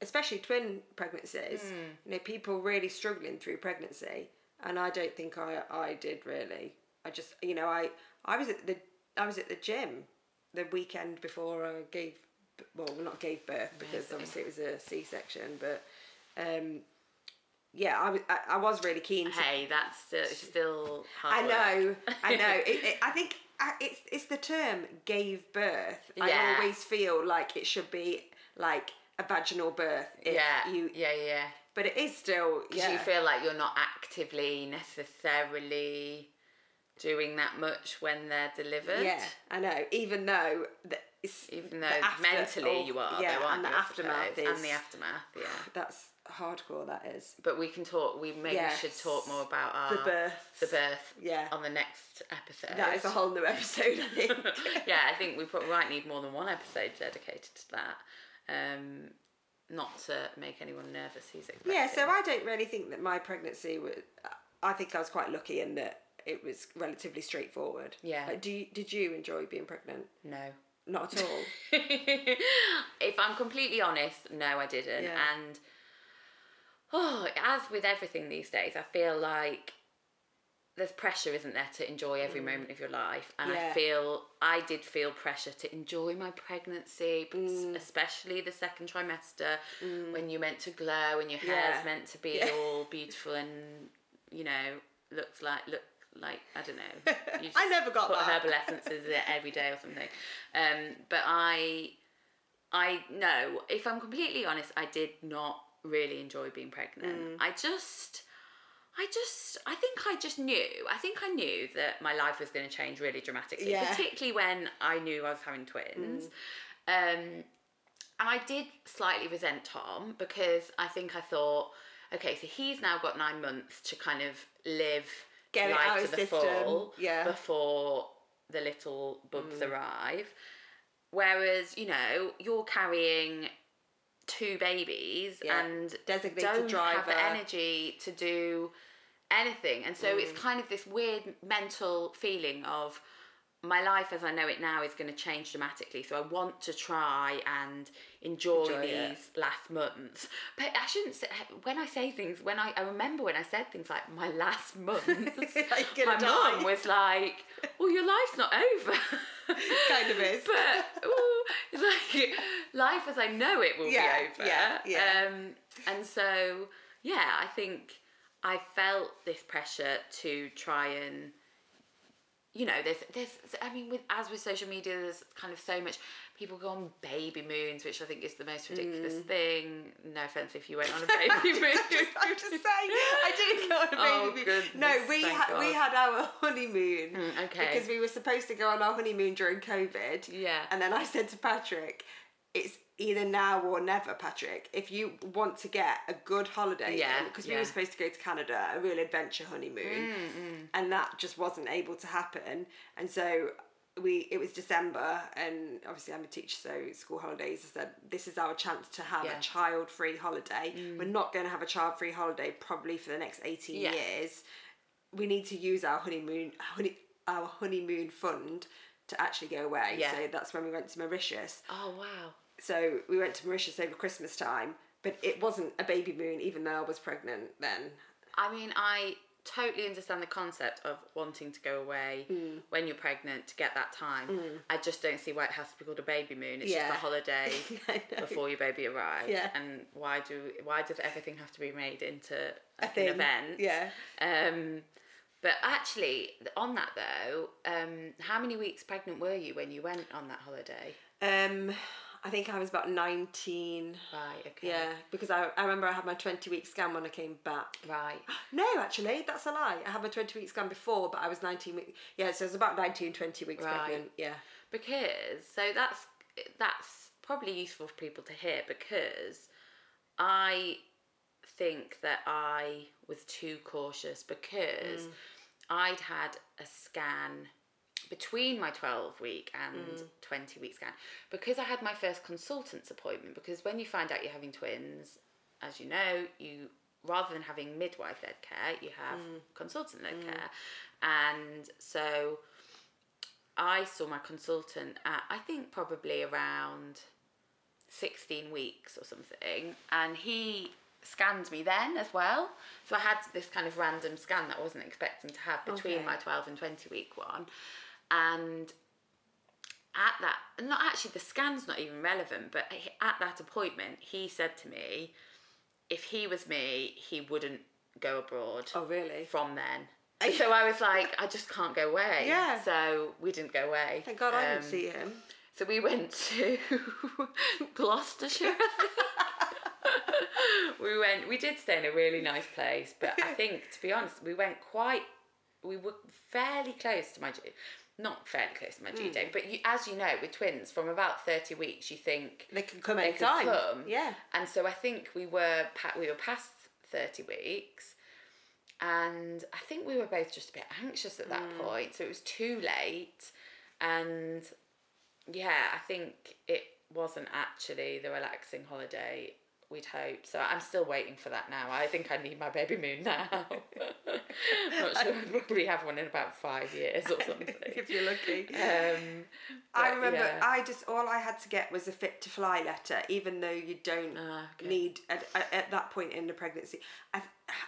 Speaker 3: especially twin pregnancies, you know, people really struggling through pregnancy, and I don't think I, I did really. I just, you know, I, I was at the, I was at the gym, the weekend before I gave, well, not gave birth because
Speaker 2: Amazing.
Speaker 3: obviously it was a C section, but, um, yeah, I was, I, I was really keen to
Speaker 2: Hey, that's still, still
Speaker 3: I know. I know. *laughs* It, it, I think it's it's the term gave birth.
Speaker 2: Yeah.
Speaker 3: I always feel like it should be like a vaginal birth.
Speaker 2: Yeah,
Speaker 3: You,
Speaker 2: yeah, yeah.
Speaker 3: but it is still.
Speaker 2: Because
Speaker 3: Yeah.
Speaker 2: you feel like you're not actively necessarily doing that much when they're delivered.
Speaker 3: Yeah, I know. Even though the, it's
Speaker 2: Even though
Speaker 3: after-
Speaker 2: mentally
Speaker 3: oh,
Speaker 2: you are,
Speaker 3: yeah, and the aftermath is
Speaker 2: and the aftermath, yeah. *sighs*
Speaker 3: that's hardcore. That is
Speaker 2: But we can talk. We maybe
Speaker 3: Yes.
Speaker 2: should talk more about our
Speaker 3: the birth.
Speaker 2: the birth
Speaker 3: Yeah.
Speaker 2: on the next episode.
Speaker 3: That is a whole new episode. I think. *laughs*
Speaker 2: yeah, I think we probably might need more than one episode dedicated to that. Um, not to make anyone nervous who's expecting.
Speaker 3: Yeah, so I don't really think that my pregnancy was. I think I was quite lucky in that it was relatively straightforward.
Speaker 2: Yeah.
Speaker 3: Like, do you, did you enjoy being pregnant?
Speaker 2: no.
Speaker 3: Not at all. *laughs*
Speaker 2: if I'm completely honest, no, I didn't.
Speaker 3: Yeah.
Speaker 2: And oh, *sighs* as with everything these days, I feel like there's pressure, isn't there, to enjoy every moment of your life. And I
Speaker 3: Mm.
Speaker 2: Feel I did feel pressure to enjoy my pregnancy,
Speaker 3: Mm.
Speaker 2: especially the second trimester when you're meant to glow and your hair's
Speaker 3: Yeah.
Speaker 2: meant to be
Speaker 3: Yeah.
Speaker 2: all beautiful and you know looks like look like I don't know. *laughs*
Speaker 3: I never got
Speaker 2: put
Speaker 3: that.
Speaker 2: herbal essences in it every day or something. Um, but I, I know If I'm completely honest, I did not really enjoy being pregnant.
Speaker 3: Mm.
Speaker 2: I just. I just, I think I just knew. I think I knew that my life was going to change really dramatically,
Speaker 3: Yeah.
Speaker 2: particularly when I knew I was having twins. Um, and I did slightly resent Tom because I think I thought, okay, so he's now got nine months to kind of live
Speaker 3: Get
Speaker 2: life
Speaker 3: out
Speaker 2: to the
Speaker 3: system,
Speaker 2: full
Speaker 3: yeah.
Speaker 2: before the little bubs
Speaker 3: Mm.
Speaker 2: arrive. Whereas, you know, you're carrying two babies
Speaker 3: Yeah.
Speaker 2: and
Speaker 3: Designated
Speaker 2: don't have
Speaker 3: driver.
Speaker 2: the energy to do anything. And so
Speaker 3: Mm.
Speaker 2: it's kind of this weird mental feeling of my life as I know it now is going to change dramatically. So I want to try and enjoy,
Speaker 3: Enjoy it.
Speaker 2: these last months. But I shouldn't say, when I say things, when I, I remember when I said things like my last month, *laughs* my mum was like, well, your life's not over. *laughs* *laughs*
Speaker 3: Kind of is.
Speaker 2: But ooh, like life as I know it will
Speaker 3: Yeah,
Speaker 2: be over.
Speaker 3: yeah, yeah.
Speaker 2: Um, and so, yeah, I think I felt this pressure to try and, you know, there's, there's, I mean, with as with social media, there's kind of so much. People go on baby moons, which I think is the most ridiculous
Speaker 3: Mm.
Speaker 2: thing. No offense if you went on a baby *laughs* moon.
Speaker 3: I have to say, I didn't go on a baby
Speaker 2: Oh,
Speaker 3: moon. No, we had we had our *laughs* honeymoon
Speaker 2: Mm, okay.
Speaker 3: because we were supposed to go on our honeymoon during COVID.
Speaker 2: Yeah.
Speaker 3: And then I said to Patrick, "It's either now or never, Patrick. If you want to get a good holiday,
Speaker 2: Yeah,
Speaker 3: because we
Speaker 2: yeah.
Speaker 3: were supposed to go to Canada, a real adventure honeymoon,
Speaker 2: Mm,
Speaker 3: and that just wasn't able to happen. And so." We it was December and obviously I'm a teacher so school holidays I said this is our chance to have
Speaker 2: Yeah. Mm.
Speaker 3: a child free holiday. We're not going to have a child free holiday probably for the next 18
Speaker 2: Yeah.
Speaker 3: years. We need to use our honeymoon honey, our honeymoon fund to actually go away.
Speaker 2: Yeah.
Speaker 3: So that's when we went to Mauritius.
Speaker 2: Oh wow.
Speaker 3: So we went to Mauritius over Christmas time, but it wasn't a baby moon even though I was pregnant then.
Speaker 2: I mean, I totally understand the concept of wanting to go away
Speaker 3: Mm.
Speaker 2: when you're pregnant to get that time. I just don't see why it has to be called a baby moon. It's
Speaker 3: Yeah.
Speaker 2: just a *laughs* holiday before your baby arrives.
Speaker 3: Yeah.
Speaker 2: And why do why does everything have to be made into
Speaker 3: A
Speaker 2: an
Speaker 3: thing.
Speaker 2: event?
Speaker 3: Yeah.
Speaker 2: Um, but actually, on that though, um, how many weeks pregnant were you when you went on that holiday?
Speaker 3: Um I think I was about 19.
Speaker 2: Right. Okay.
Speaker 3: Yeah, because I, I remember I had my 20 week scan when I came back.
Speaker 2: Right. *gasps*
Speaker 3: No, actually, that's a lie. I had my 20 week scan before, but I was 19 weeks. Yeah, so it was about 19, 20 weeks
Speaker 2: Right.
Speaker 3: pregnant. Yeah.
Speaker 2: because so that's that's probably useful for people to hear because I think that I was too cautious because mm. I'd had a scan between my 12 week and mm. 20 week scan because I had my first consultant's appointment because when you find out you're having twins as you know you rather than having midwife led care you have mm. consultant led mm. care. And so I saw my consultant at I think probably around 16 weeks or something and he scanned me then as well. So I had this kind of random scan that I wasn't expecting to have between
Speaker 3: Okay.
Speaker 2: my 12 and 20 week one and at that not actually the scan's not even relevant but at that appointment he said to me if he was me he wouldn't go abroad
Speaker 3: Oh, really?
Speaker 2: from then So I was like, I just can't go away.
Speaker 3: Yeah.
Speaker 2: So we didn't go away.
Speaker 3: Thank God I
Speaker 2: Um,
Speaker 3: didn't see him.
Speaker 2: So we went to *laughs* Gloucestershire. *laughs* we went. We did stay in a really nice place, but I think, to be honest, we went quite. We were fairly close to my. Not fairly close to my due date, hmm. but you, as you know, with twins, from about thirty weeks, you think
Speaker 3: They can come anytime.
Speaker 2: come.
Speaker 3: Yeah.
Speaker 2: And so I think we were we were past thirty weeks, and I think we were both just a bit anxious at that hmm. point. So it was too late, and yeah, I think it wasn't actually the relaxing holiday we'd hoped. So I'm still waiting for that now. I think I need my baby moon now. *laughs* I'm not sure I'll probably have one in about five years or *laughs* something.
Speaker 3: if you're lucky.
Speaker 2: Um,
Speaker 3: I remember
Speaker 2: yeah.
Speaker 3: I just all I had to get was a fit to fly letter, even though you don't
Speaker 2: Ah, okay.
Speaker 3: need at, at, at that point in the pregnancy. I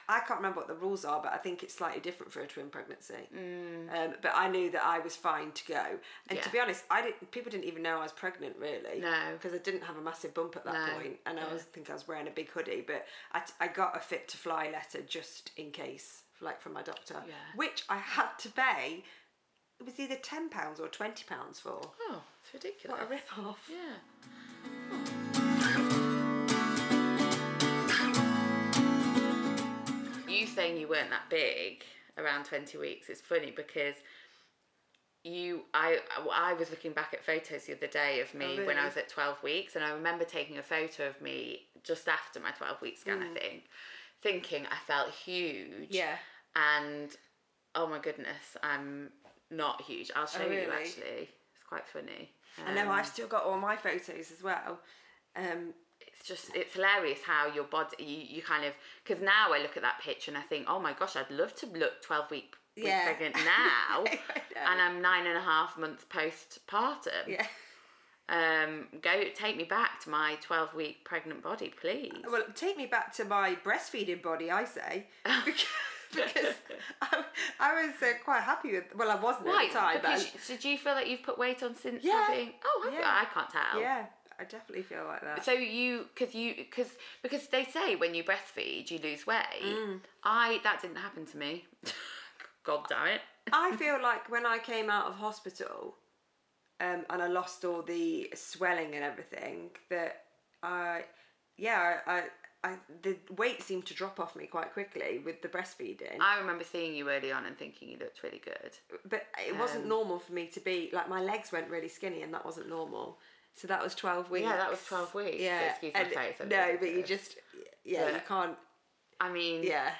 Speaker 3: I can't remember what the rules are, but I think it's slightly different for a twin pregnancy. Um, but I knew that I was fine to go, and to
Speaker 2: Mm.
Speaker 3: Be honest, I didn't. People didn't even know I was pregnant really.
Speaker 2: No.
Speaker 3: because I didn't have a massive bump at that
Speaker 2: No.
Speaker 3: point, and I
Speaker 2: Yeah.
Speaker 3: was think I was wearing a big hoodie. But I, t- I got a fit to fly letter just in case, like from my doctor,
Speaker 2: Yeah.
Speaker 3: which I had to pay. It was either ten pounds or twenty pounds for.
Speaker 2: Oh, it's ridiculous.
Speaker 3: What a rip off.
Speaker 2: Yeah. Saying you weren't that big around 20 weeks it's funny because you I I was looking back at photos the other day of me
Speaker 3: Oh,
Speaker 2: when I was at 12 weeks and I remember taking a photo of me just after my 12 week scan
Speaker 3: Mm.
Speaker 2: I think thinking I felt huge
Speaker 3: Yeah.
Speaker 2: and oh my goodness I'm not huge I'll show you
Speaker 3: Oh, really?
Speaker 2: actually it's quite funny
Speaker 3: I know
Speaker 2: Um,
Speaker 3: I've still got all my photos as well. Um,
Speaker 2: it's just it's hilarious how your body you, you kind of because now I look at that picture and I think oh my gosh I'd love to look 12 week
Speaker 3: Yeah.
Speaker 2: pregnant *laughs* now and I'm nine and a half months postpartum
Speaker 3: yeah.
Speaker 2: um go take me back to my 12 week pregnant body please
Speaker 3: Well, take me back to my breastfeeding body, I say, *laughs* because, because I, I was uh, quite happy with. Well, I wasn't
Speaker 2: Why?
Speaker 3: at the time, but
Speaker 2: you, so do you feel like you've put weight on since
Speaker 3: Yeah.
Speaker 2: having oh?
Speaker 3: Yeah.
Speaker 2: I can't tell
Speaker 3: yeah, I definitely feel like that.
Speaker 2: So you, because you, because because they say when you breastfeed you lose weight.
Speaker 3: Mm.
Speaker 2: I that didn't happen to me. *laughs* God damn it. *laughs*
Speaker 3: I feel like when I came out of hospital, um, and I lost all the swelling and everything, that I, yeah, I, I, the weight seemed to drop off me quite quickly with the breastfeeding.
Speaker 2: I remember seeing you early on and thinking you looked really good.
Speaker 3: but it wasn't
Speaker 2: Um,
Speaker 3: normal for me to be like my legs went really skinny, and that wasn't normal. So that was twelve weeks.
Speaker 2: Yeah, that was 12 weeks.
Speaker 3: Yeah,
Speaker 2: Excuse my face, I'm
Speaker 3: no, but you just yeah, you can't.
Speaker 2: I mean,
Speaker 3: Yeah.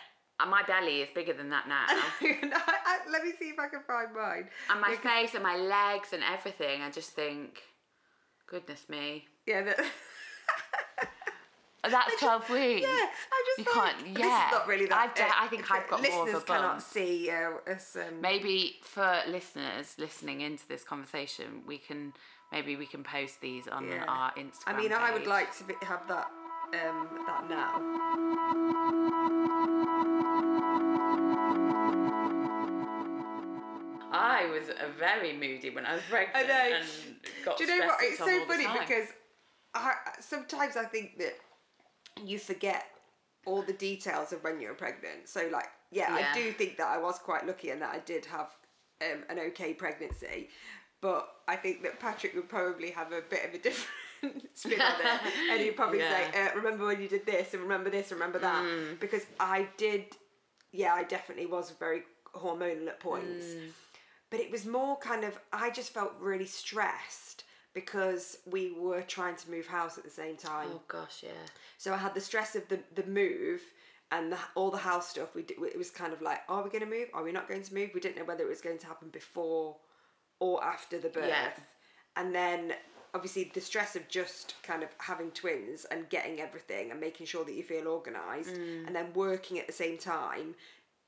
Speaker 2: and my belly is bigger than that now. *laughs*
Speaker 3: I, I, let me see if I can find mine.
Speaker 2: and my face and my legs and everything, I just think, goodness me.
Speaker 3: Yeah, that, *laughs*
Speaker 2: That's 12 weeks.
Speaker 3: yeah. I just
Speaker 2: You
Speaker 3: thought,
Speaker 2: can't- yeah.
Speaker 3: This is not really that.
Speaker 2: I've de- I think I've got more of a
Speaker 3: listeners cannot
Speaker 2: bump.
Speaker 3: see uh, us. Um,
Speaker 2: Maybe for listeners listening into this conversation, we can maybe we can post these on
Speaker 3: Yeah.
Speaker 2: our Instagram.
Speaker 3: I mean, I would like to be, have that. Um, that now.
Speaker 2: I was very moody when I was pregnant.
Speaker 3: I know.
Speaker 2: And got
Speaker 3: Do you know what? It's so funny because I, sometimes I think that you forget all the details of when you're pregnant. So, like, yeah,
Speaker 2: Yeah.
Speaker 3: I do think that I was quite lucky and that I did have um, an okay pregnancy. But I think that Patrick would probably have a bit of a *laughs* different spin on it, and he'd probably *laughs*
Speaker 2: Yeah.
Speaker 3: say, uh, "Remember when you did this, and remember this, and remember that,"
Speaker 2: Mm.
Speaker 3: because I did. Yeah, I definitely was very hormonal at points
Speaker 2: Mm.
Speaker 3: but it was more kind of I just felt really stressed because we were trying to move house at the same time.
Speaker 2: Oh gosh, yeah.
Speaker 3: So I had the stress of the the move and the, all the house stuff. We did, it was kind of like, are we going to move? Are we not going to move? We didn't know whether it was going to happen before or after the birth.
Speaker 2: Yeah.
Speaker 3: And then obviously the stress of just kind of having twins and getting everything and making sure that you feel organized
Speaker 2: Mm.
Speaker 3: and then working at the same time.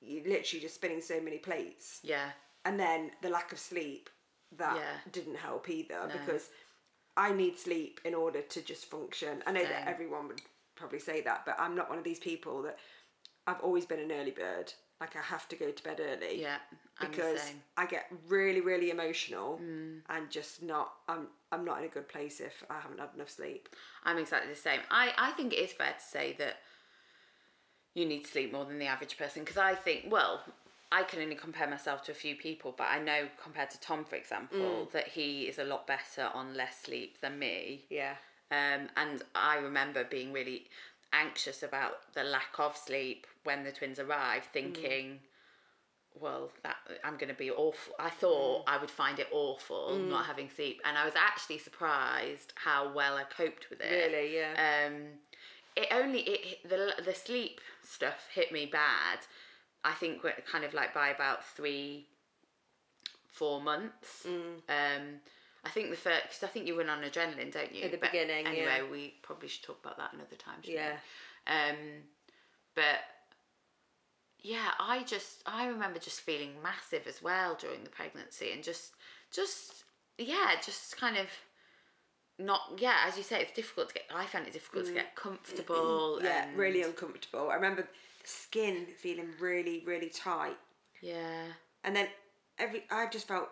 Speaker 3: You literally just spinning so many plates
Speaker 2: Yeah.
Speaker 3: and then the lack of sleep that
Speaker 2: Yeah.
Speaker 3: didn't help either
Speaker 2: No.
Speaker 3: because I need sleep in order to just function. I know that everyone would probably say that, but I'm not one of these people that I've always been an early bird. Like I have to go to bed early
Speaker 2: Yeah.
Speaker 3: Because. I get really really emotional
Speaker 2: Mm.
Speaker 3: and just not I'm I'm not in a good place if I haven't had enough sleep.
Speaker 2: I'm exactly the same. I, I think it is fair to say that you need sleep more than the average person because I think, well, I can only compare myself to a few people, but I know compared to Tom, for example, that he is a lot better on less sleep than me.
Speaker 3: Yeah.
Speaker 2: Um, and I remember being really anxious about the lack of sleep when the twins arrived, thinking, well, that I'm going to be awful. I thought I would find it awful not having sleep, and I was actually surprised how well I coped with it.
Speaker 3: Really, yeah.
Speaker 2: Um, it only it the the sleep stuff hit me bad. I think we're kind of like by about three, four months.
Speaker 3: Mm.
Speaker 2: Um, I think the first because I think you went on adrenaline, don't you?
Speaker 3: At the
Speaker 2: But
Speaker 3: beginning,
Speaker 2: Anyway,
Speaker 3: yeah.
Speaker 2: we probably should talk about that another time.
Speaker 3: Yeah.
Speaker 2: we? Um, but yeah, I just I remember just feeling massive as well during the pregnancy, and just just yeah, just kind of not yeah, as you say, it's difficult to get. I found it difficult to get comfortable.
Speaker 3: Mm. Yeah,
Speaker 2: and,
Speaker 3: really uncomfortable. I remember the skin feeling really, really tight.
Speaker 2: Yeah,
Speaker 3: And then every I just felt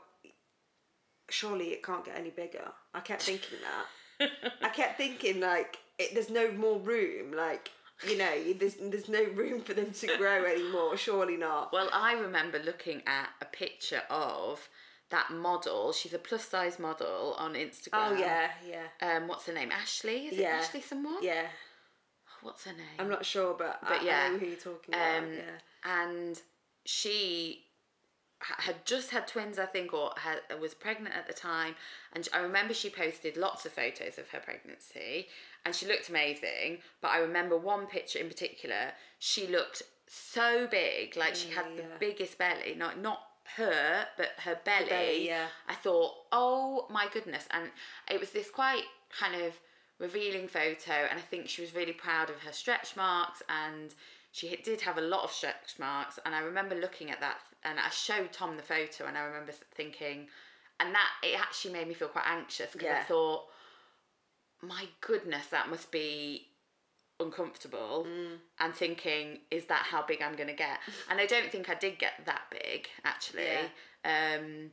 Speaker 3: surely it can't get any bigger. I kept thinking that. *laughs* I kept thinking like it, there's no more room. Like you know, there's there's no room for them to grow *laughs* anymore. Surely not.
Speaker 2: Well, I remember looking at a picture of that model. She's a plus size model on Instagram.
Speaker 3: Oh yeah, yeah,
Speaker 2: Um, what's her name? Ashley? Is
Speaker 3: Yeah.
Speaker 2: it Ashley someone?
Speaker 3: yeah.
Speaker 2: What's her name?
Speaker 3: I'm not sure, but,
Speaker 2: But
Speaker 3: I,
Speaker 2: yeah,
Speaker 3: I know who you're talking about.
Speaker 2: Um,
Speaker 3: yeah.
Speaker 2: and she had just had twins, I think, or had, was pregnant at the time. And I remember she posted lots of photos of her pregnancy, and she looked amazing. But I remember one picture in particular. She looked so big, like she had the biggest belly. Not not her, but her belly.
Speaker 3: belly, yeah.
Speaker 2: I thought, oh my goodness, and it was this quite kind of revealing photo, and I think she was really proud of her stretch marks, and she did have a lot of stretch marks, and I remember looking at that, and I showed Tom the photo, and I remember thinking, and that it actually made me feel quite anxious because I thought, my goodness, that must be uncomfortable and thinking is that how big i'm going to get? *laughs* And i don't think i did get that big actually. Um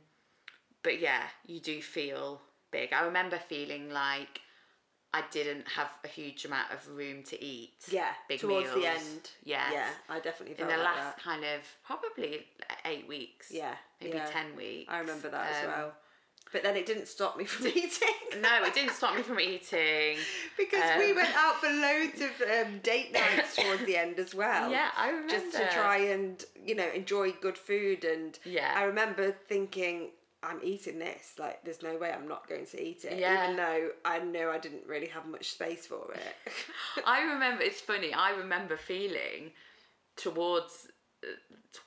Speaker 2: but yeah you do feel big. I remember feeling like i didn't have a huge amount of room to eat
Speaker 3: Yeah,
Speaker 2: big
Speaker 3: towards the end.
Speaker 2: yeah
Speaker 3: Yeah, I definitely
Speaker 2: in the
Speaker 3: like
Speaker 2: last
Speaker 3: that.
Speaker 2: kind of probably eight weeks
Speaker 3: Yeah,
Speaker 2: maybe
Speaker 3: yeah.
Speaker 2: 10 weeks
Speaker 3: I remember that as
Speaker 2: Um,
Speaker 3: well. But then it didn't stop me from *laughs* eating.
Speaker 2: no it didn't stop me from eating *laughs*
Speaker 3: because we
Speaker 2: Um,
Speaker 3: went out for loads of um, date *laughs* nights towards the end as well.
Speaker 2: yeah i remember
Speaker 3: Just to try and, you know, enjoy good food. And
Speaker 2: Yeah.
Speaker 3: I remember thinking, I'm eating this. Like, there's no way I'm not going to eat it.
Speaker 2: Yeah.
Speaker 3: Even though I know I didn't really have much space for it. *laughs*
Speaker 2: I remember it's funny. I remember feeling towards uh,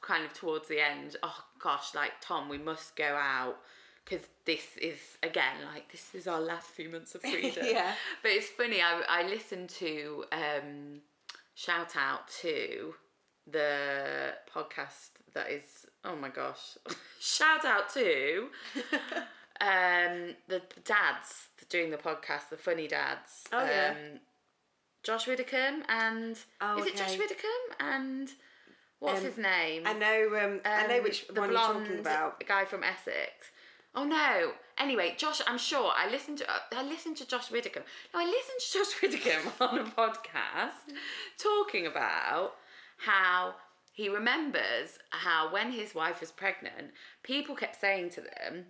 Speaker 2: kind of towards the end. Oh gosh, like Tom, we must go out because this is again like this is our last few months of *laughs* freedom.
Speaker 3: Yeah.
Speaker 2: But it's funny. I I listened to um, shout out to the podcast that is oh my gosh *laughs* shout out to *laughs* um the dads doing the podcast the funny dads
Speaker 3: Oh, yeah.
Speaker 2: um Josh Widdicombe and
Speaker 3: Oh,
Speaker 2: is it Josh. Widdicombe and what's
Speaker 3: Um,
Speaker 2: his name
Speaker 3: I know. Um, I know
Speaker 2: um,
Speaker 3: which
Speaker 2: the
Speaker 3: one
Speaker 2: blonde
Speaker 3: you're talking about.
Speaker 2: guy from Essex. Oh no. Anyway, Josh, I'm sure I listened to I listened to Josh Widdicombe. No, I listened to Josh *laughs* Widdicombe on a podcast talking about how he remembers how when his wife was pregnant, people kept saying to them,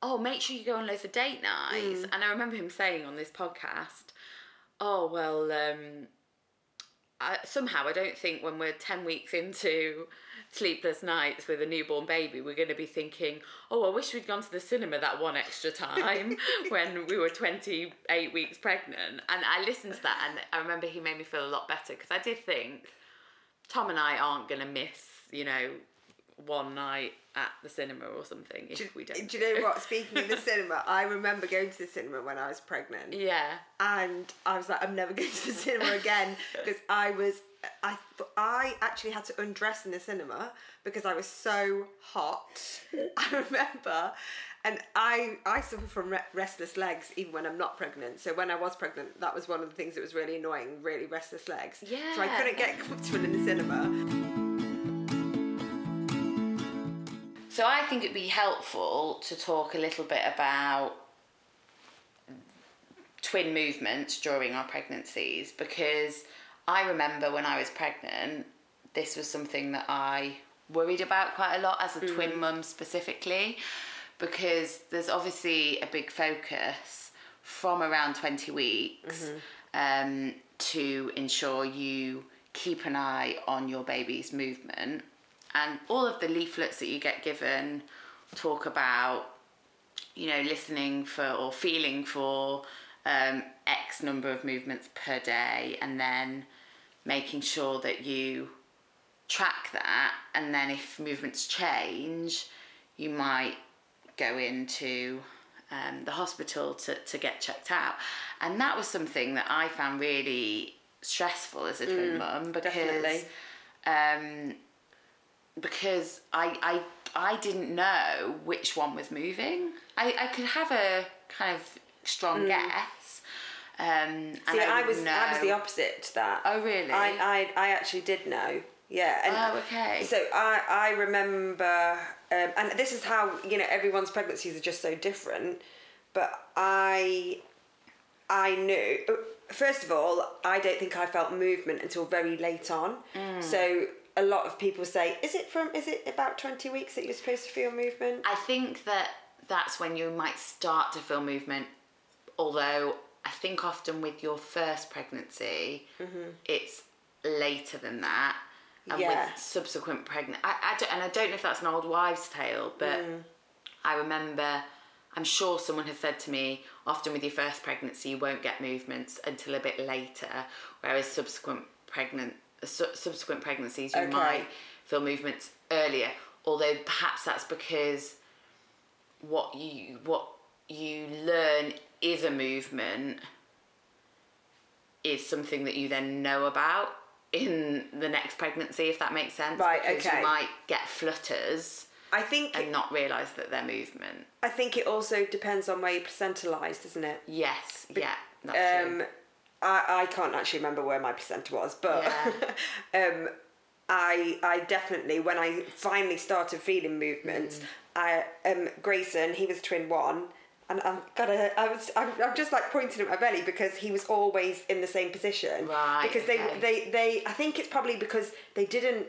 Speaker 2: "Oh, make sure you go on loads of date nights." And I remember him saying on this podcast, "Oh well." um I, somehow I don't think when we're 10 weeks into sleepless nights with a newborn baby, we're going to be thinking, oh, I wish we'd gone to the cinema that one extra time *laughs* when we were 28 weeks pregnant. And I listened to that and I remember he made me feel a lot better because I did think Tom and I aren't going to miss, you know, one night at the cinema or something if
Speaker 3: Do,
Speaker 2: we don't.
Speaker 3: do you know what? *laughs* Speaking of the cinema, I remember going to the cinema when I was pregnant.
Speaker 2: Yeah.
Speaker 3: and I was like, I'm never going to the cinema *laughs* again because I was, I, th- I actually had to undress in the cinema because I was so hot. *laughs* I remember, and I, I suffer from re- restless legs even when I'm not pregnant. So when I was pregnant, that was one of the things that was really annoying, really restless legs. Yeah. So I couldn't get comfortable in the cinema.
Speaker 2: So I think it'd be helpful to talk a little bit about twin movements during our pregnancies because I remember when I was pregnant, this was something that I worried about quite a lot as a
Speaker 3: Mm.
Speaker 2: twin mum specifically, because there's obviously a big focus from around 20 weeks
Speaker 3: Mm-hmm.
Speaker 2: um, to ensure you keep an eye on your baby's movement. And all of the leaflets that you get given talk about you know, listening for or feeling for um, X number of movements per day, and then making sure that you track that. And then if movements change, you might go into um, the hospital to, to get checked out. And that was something that I found really stressful as a twin mum because
Speaker 3: definitely.
Speaker 2: um, because I, I I didn't know which one was moving. I, I could have a kind of strong guess. Um, and
Speaker 3: See, I,
Speaker 2: I,
Speaker 3: was
Speaker 2: would
Speaker 3: I was the opposite to that.
Speaker 2: Oh, really?
Speaker 3: I, I I actually did know. Yeah. And
Speaker 2: Oh, okay.
Speaker 3: So I I remember, um, and this is how you know everyone's pregnancies are just so different. But I I knew. First of all, I don't think I felt movement until very late on.
Speaker 2: Mm.
Speaker 3: So a lot of people say, "Is it from? Is it about twenty weeks that you're supposed to feel movement?"
Speaker 2: I think that that's when you might start to feel movement. Although I think often with your first pregnancy, mm-hmm. it's later than that. And
Speaker 3: Yeah.
Speaker 2: with subsequent pregnant, I, I don't, and I don't know if that's an old wives' tale, but mm. I remember, I'm sure someone has said to me, often with your first pregnancy, you won't get movements until a bit later, whereas subsequent pregnant su- subsequent pregnancies, you
Speaker 3: Okay.
Speaker 2: might feel movements earlier. Although perhaps that's because what you what you learn is a movement is something that you then know about in the next pregnancy, if that makes sense.
Speaker 3: Right,
Speaker 2: Because
Speaker 3: okay.
Speaker 2: you might get flutters
Speaker 3: I think
Speaker 2: and not realise that they're movement.
Speaker 3: I think it also depends on where your placenta lies, isn't it?
Speaker 2: Yes, yeah, that's
Speaker 3: um,
Speaker 2: true.
Speaker 3: I, I can't actually remember where my placenta was, but *laughs* um, I I definitely when I finally started feeling movements,
Speaker 2: Mm.
Speaker 3: I um Grayson he was twin one. And I'm gonna, I was, I'm, I'm just like pointing at my belly because he was always in the same position.
Speaker 2: Right,
Speaker 3: Because they,
Speaker 2: okay.
Speaker 3: they, they, I think it's probably because they didn't.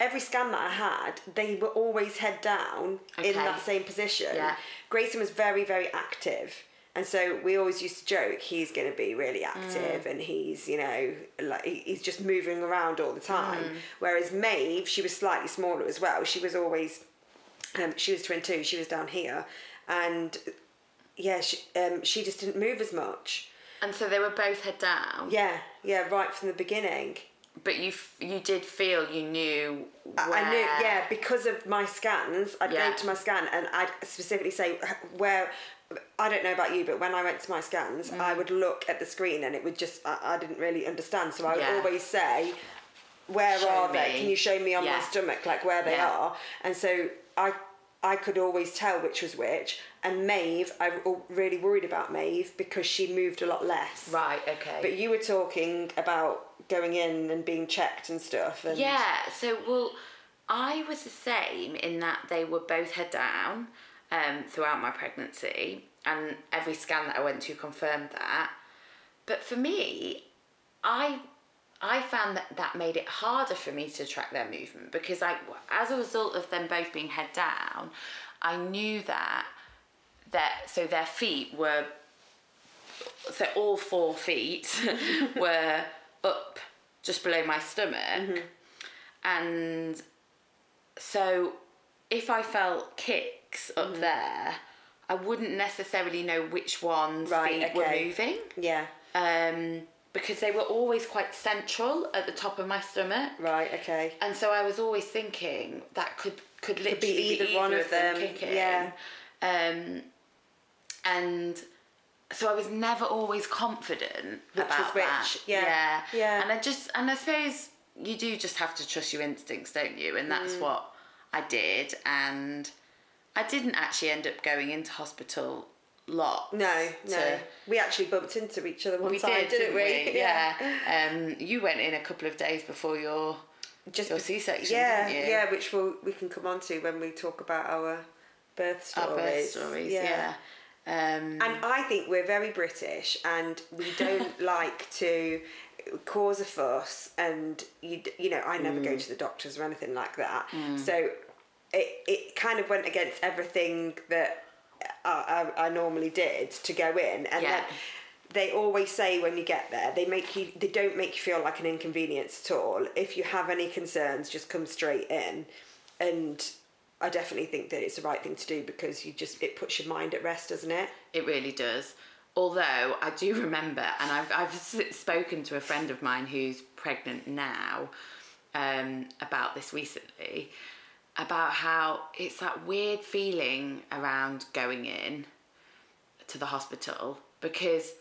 Speaker 3: Every scan that I had, they were always head down in that same position.
Speaker 2: Yeah.
Speaker 3: Grayson was very, very active. And so we always used to joke he's going to be really
Speaker 2: Mm.
Speaker 3: active and he's, you know, like he's just moving around all the time.
Speaker 2: Mm.
Speaker 3: Whereas Maeve, she was slightly smaller as well. She was always, um, she was twin two, she was down here. And yeah, she, um, she just didn't move as much.
Speaker 2: And so they were both head down.
Speaker 3: Yeah, yeah, right from the beginning.
Speaker 2: But you f- you did feel you knew.
Speaker 3: I-
Speaker 2: Where...
Speaker 3: I knew, yeah, because of my scans, I'd
Speaker 2: Yeah.
Speaker 3: go to my scan and I'd specifically say where. I don't know about you, but when I went to my scans,
Speaker 2: Mm.
Speaker 3: I would look at the screen and it would just, I, I didn't really understand. So I would
Speaker 2: Yeah.
Speaker 3: always say, Where
Speaker 2: Show
Speaker 3: are they?
Speaker 2: me.
Speaker 3: Can you show me on my
Speaker 2: Yeah.
Speaker 3: stomach, like where they
Speaker 2: Yeah.
Speaker 3: are? And so I I could always tell which was which. And Maeve, I w- really worried about Maeve because she moved a lot less.
Speaker 2: Right. Okay.
Speaker 3: But you were talking about going in and being checked and stuff. And
Speaker 2: Yeah, so well, I was the same in that they were both head down um, throughout my pregnancy, and every scan that I went to confirmed that. But for me, I I found that that made it harder for me to track their movement because I, as a result of them both being head down, I knew that that so their feet were so all four feet *laughs* were up just below my stomach and so if i felt kicks up there i wouldn't necessarily know which one's
Speaker 3: Right,
Speaker 2: feet were moving
Speaker 3: Yeah.
Speaker 2: um, because they were always quite central at the top of my stomach
Speaker 3: Right. Okay.
Speaker 2: and so I was always thinking that could could literally
Speaker 3: be either one of them,
Speaker 2: kicking.
Speaker 3: yeah.
Speaker 2: Um, and so I was never always confident
Speaker 3: Which
Speaker 2: about
Speaker 3: which,
Speaker 2: that.
Speaker 3: yeah, yeah.
Speaker 2: And I just and I suppose you do just have to trust your instincts, don't you? And
Speaker 3: Mm.
Speaker 2: that's what I did. And I didn't actually end up going into hospital lot.
Speaker 3: No, no. we actually bumped into each other one
Speaker 2: we
Speaker 3: time,
Speaker 2: did,
Speaker 3: didn't we? *laughs*
Speaker 2: Yeah. Um, you went in a couple of days before your
Speaker 3: Just
Speaker 2: your C-section,
Speaker 3: Yeah,
Speaker 2: didn't you?
Speaker 3: yeah, which we'll, we can come on to when we talk about our birth
Speaker 2: our
Speaker 3: stories.
Speaker 2: birth stories. Yeah. Um,
Speaker 3: And I think we're very British and we don't *laughs* like to cause a fuss and you you know I never
Speaker 2: Mm.
Speaker 3: go to the doctors or anything like that. So it it kind of went against everything that I, I, I normally did to go in and
Speaker 2: Yeah.
Speaker 3: then they always say when you get there they make you they don't make you feel like an inconvenience at all. If you have any concerns just come straight in and I definitely think that it's the right thing to do because you just it puts your mind at rest, doesn't it?
Speaker 2: It really does. Although I do remember, and I've, I've spoken to a friend of mine who's pregnant now um, about this recently, about how it's that weird feeling around going in to the hospital because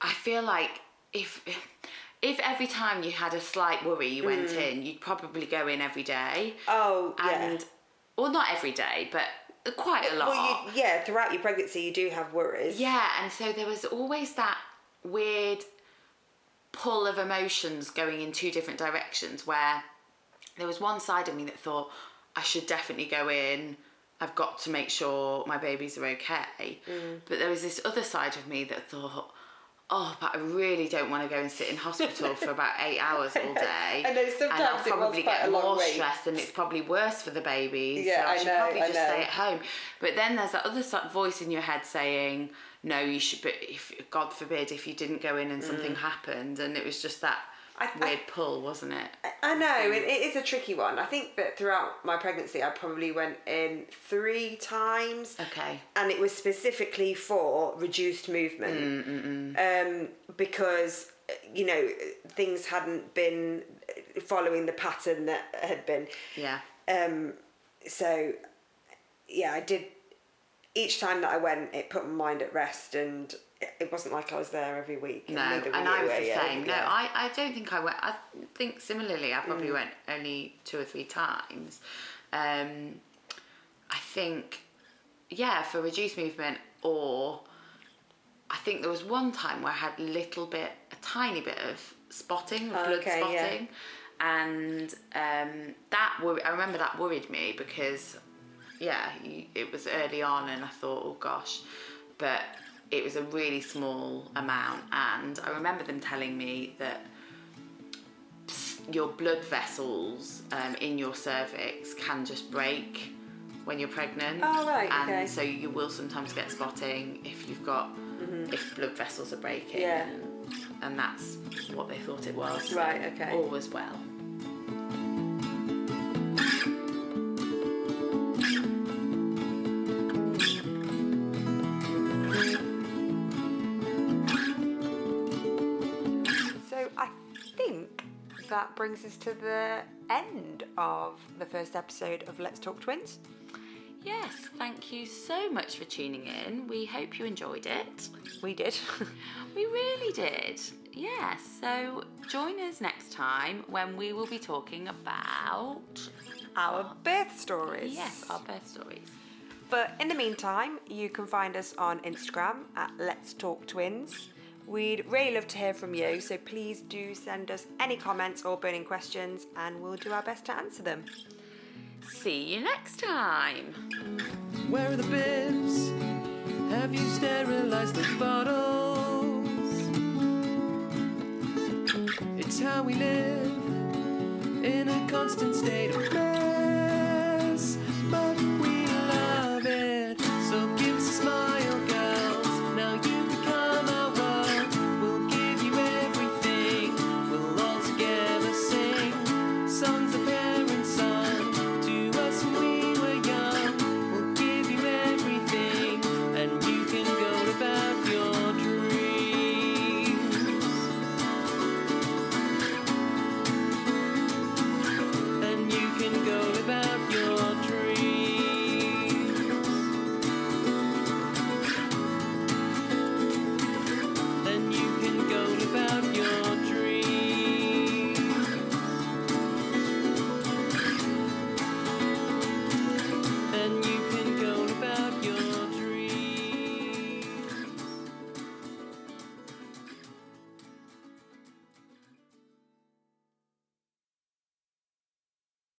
Speaker 2: I feel like if if every time you had a slight worry you went in, you'd probably go in every day.
Speaker 3: Oh, yeah.
Speaker 2: And well, not every day, but quite a lot.
Speaker 3: Well, you, yeah, throughout your pregnancy, you do have worries.
Speaker 2: Yeah, and so there was always that weird pull of emotions going in two different directions where there was one side of me that thought I should definitely go in. I've got to make sure my babies are okay.
Speaker 3: Mm.
Speaker 2: But there was this other side of me that thought, oh, but I really don't want to go and sit in hospital for about eight hours all *laughs* day.
Speaker 3: I know,
Speaker 2: and I'll probably get more
Speaker 3: wait.
Speaker 2: stressed, and it's probably worse for the babies.
Speaker 3: Yeah,
Speaker 2: so I,
Speaker 3: I
Speaker 2: should
Speaker 3: know,
Speaker 2: probably
Speaker 3: I
Speaker 2: just
Speaker 3: know.
Speaker 2: stay at home. But then there's that other voice in your head saying, no, you should. But if God forbid, if you didn't go in and something mm. happened, and it was just that
Speaker 3: Mm. I- I-
Speaker 2: weird pull, wasn't it?
Speaker 3: I know, it, it is a tricky one. I think that throughout my pregnancy, I probably went in three times.
Speaker 2: Okay.
Speaker 3: And it was specifically for reduced movement. Um, because, you know, things hadn't been following the pattern that had been.
Speaker 2: Yeah.
Speaker 3: Um, so, yeah, I did. Each time that I went, it put my mind at rest, and it- wasn't like I was there every week.
Speaker 2: No,
Speaker 3: neither
Speaker 2: and I was the same. No, I, I don't think I went. I think similarly, I
Speaker 3: Mm.
Speaker 2: probably went only two or three times. Um, I think, yeah, for reduced movement, or I think there was one time where I had a little bit, a tiny bit of spotting,
Speaker 3: Oh,
Speaker 2: blood
Speaker 3: okay, yeah.
Speaker 2: spotting, and um, that wor- I remember that worried me because, yeah, it was early on, and I thought, oh gosh, but it was a really small amount, and I remember them telling me that your blood vessels um, in your cervix can just break when you're pregnant.
Speaker 3: Oh, right,
Speaker 2: And
Speaker 3: okay.
Speaker 2: so you will sometimes get spotting if you've got if blood vessels are breaking.
Speaker 3: Yeah.
Speaker 2: And, and that's what they thought it was.
Speaker 3: Right, okay.
Speaker 2: All was well.
Speaker 3: That brings us to the end of the first episode of Let's Talk Twins.
Speaker 2: Yes, thank you so much for tuning in. We hope you enjoyed it.
Speaker 3: We did. *laughs*
Speaker 2: We really did. Yes, so join us next time when we will be talking about
Speaker 3: Our birth stories.
Speaker 2: yes, our birth stories.
Speaker 3: But in the meantime, you can find us on Instagram at Let's Talk Twins. We'd really love to hear from you, so please do send us any comments or burning questions and we'll do our best to answer them.
Speaker 2: See you next time.
Speaker 1: Where are the bibs? Have you sterilized the bottles? It's how we live in a constant state of play.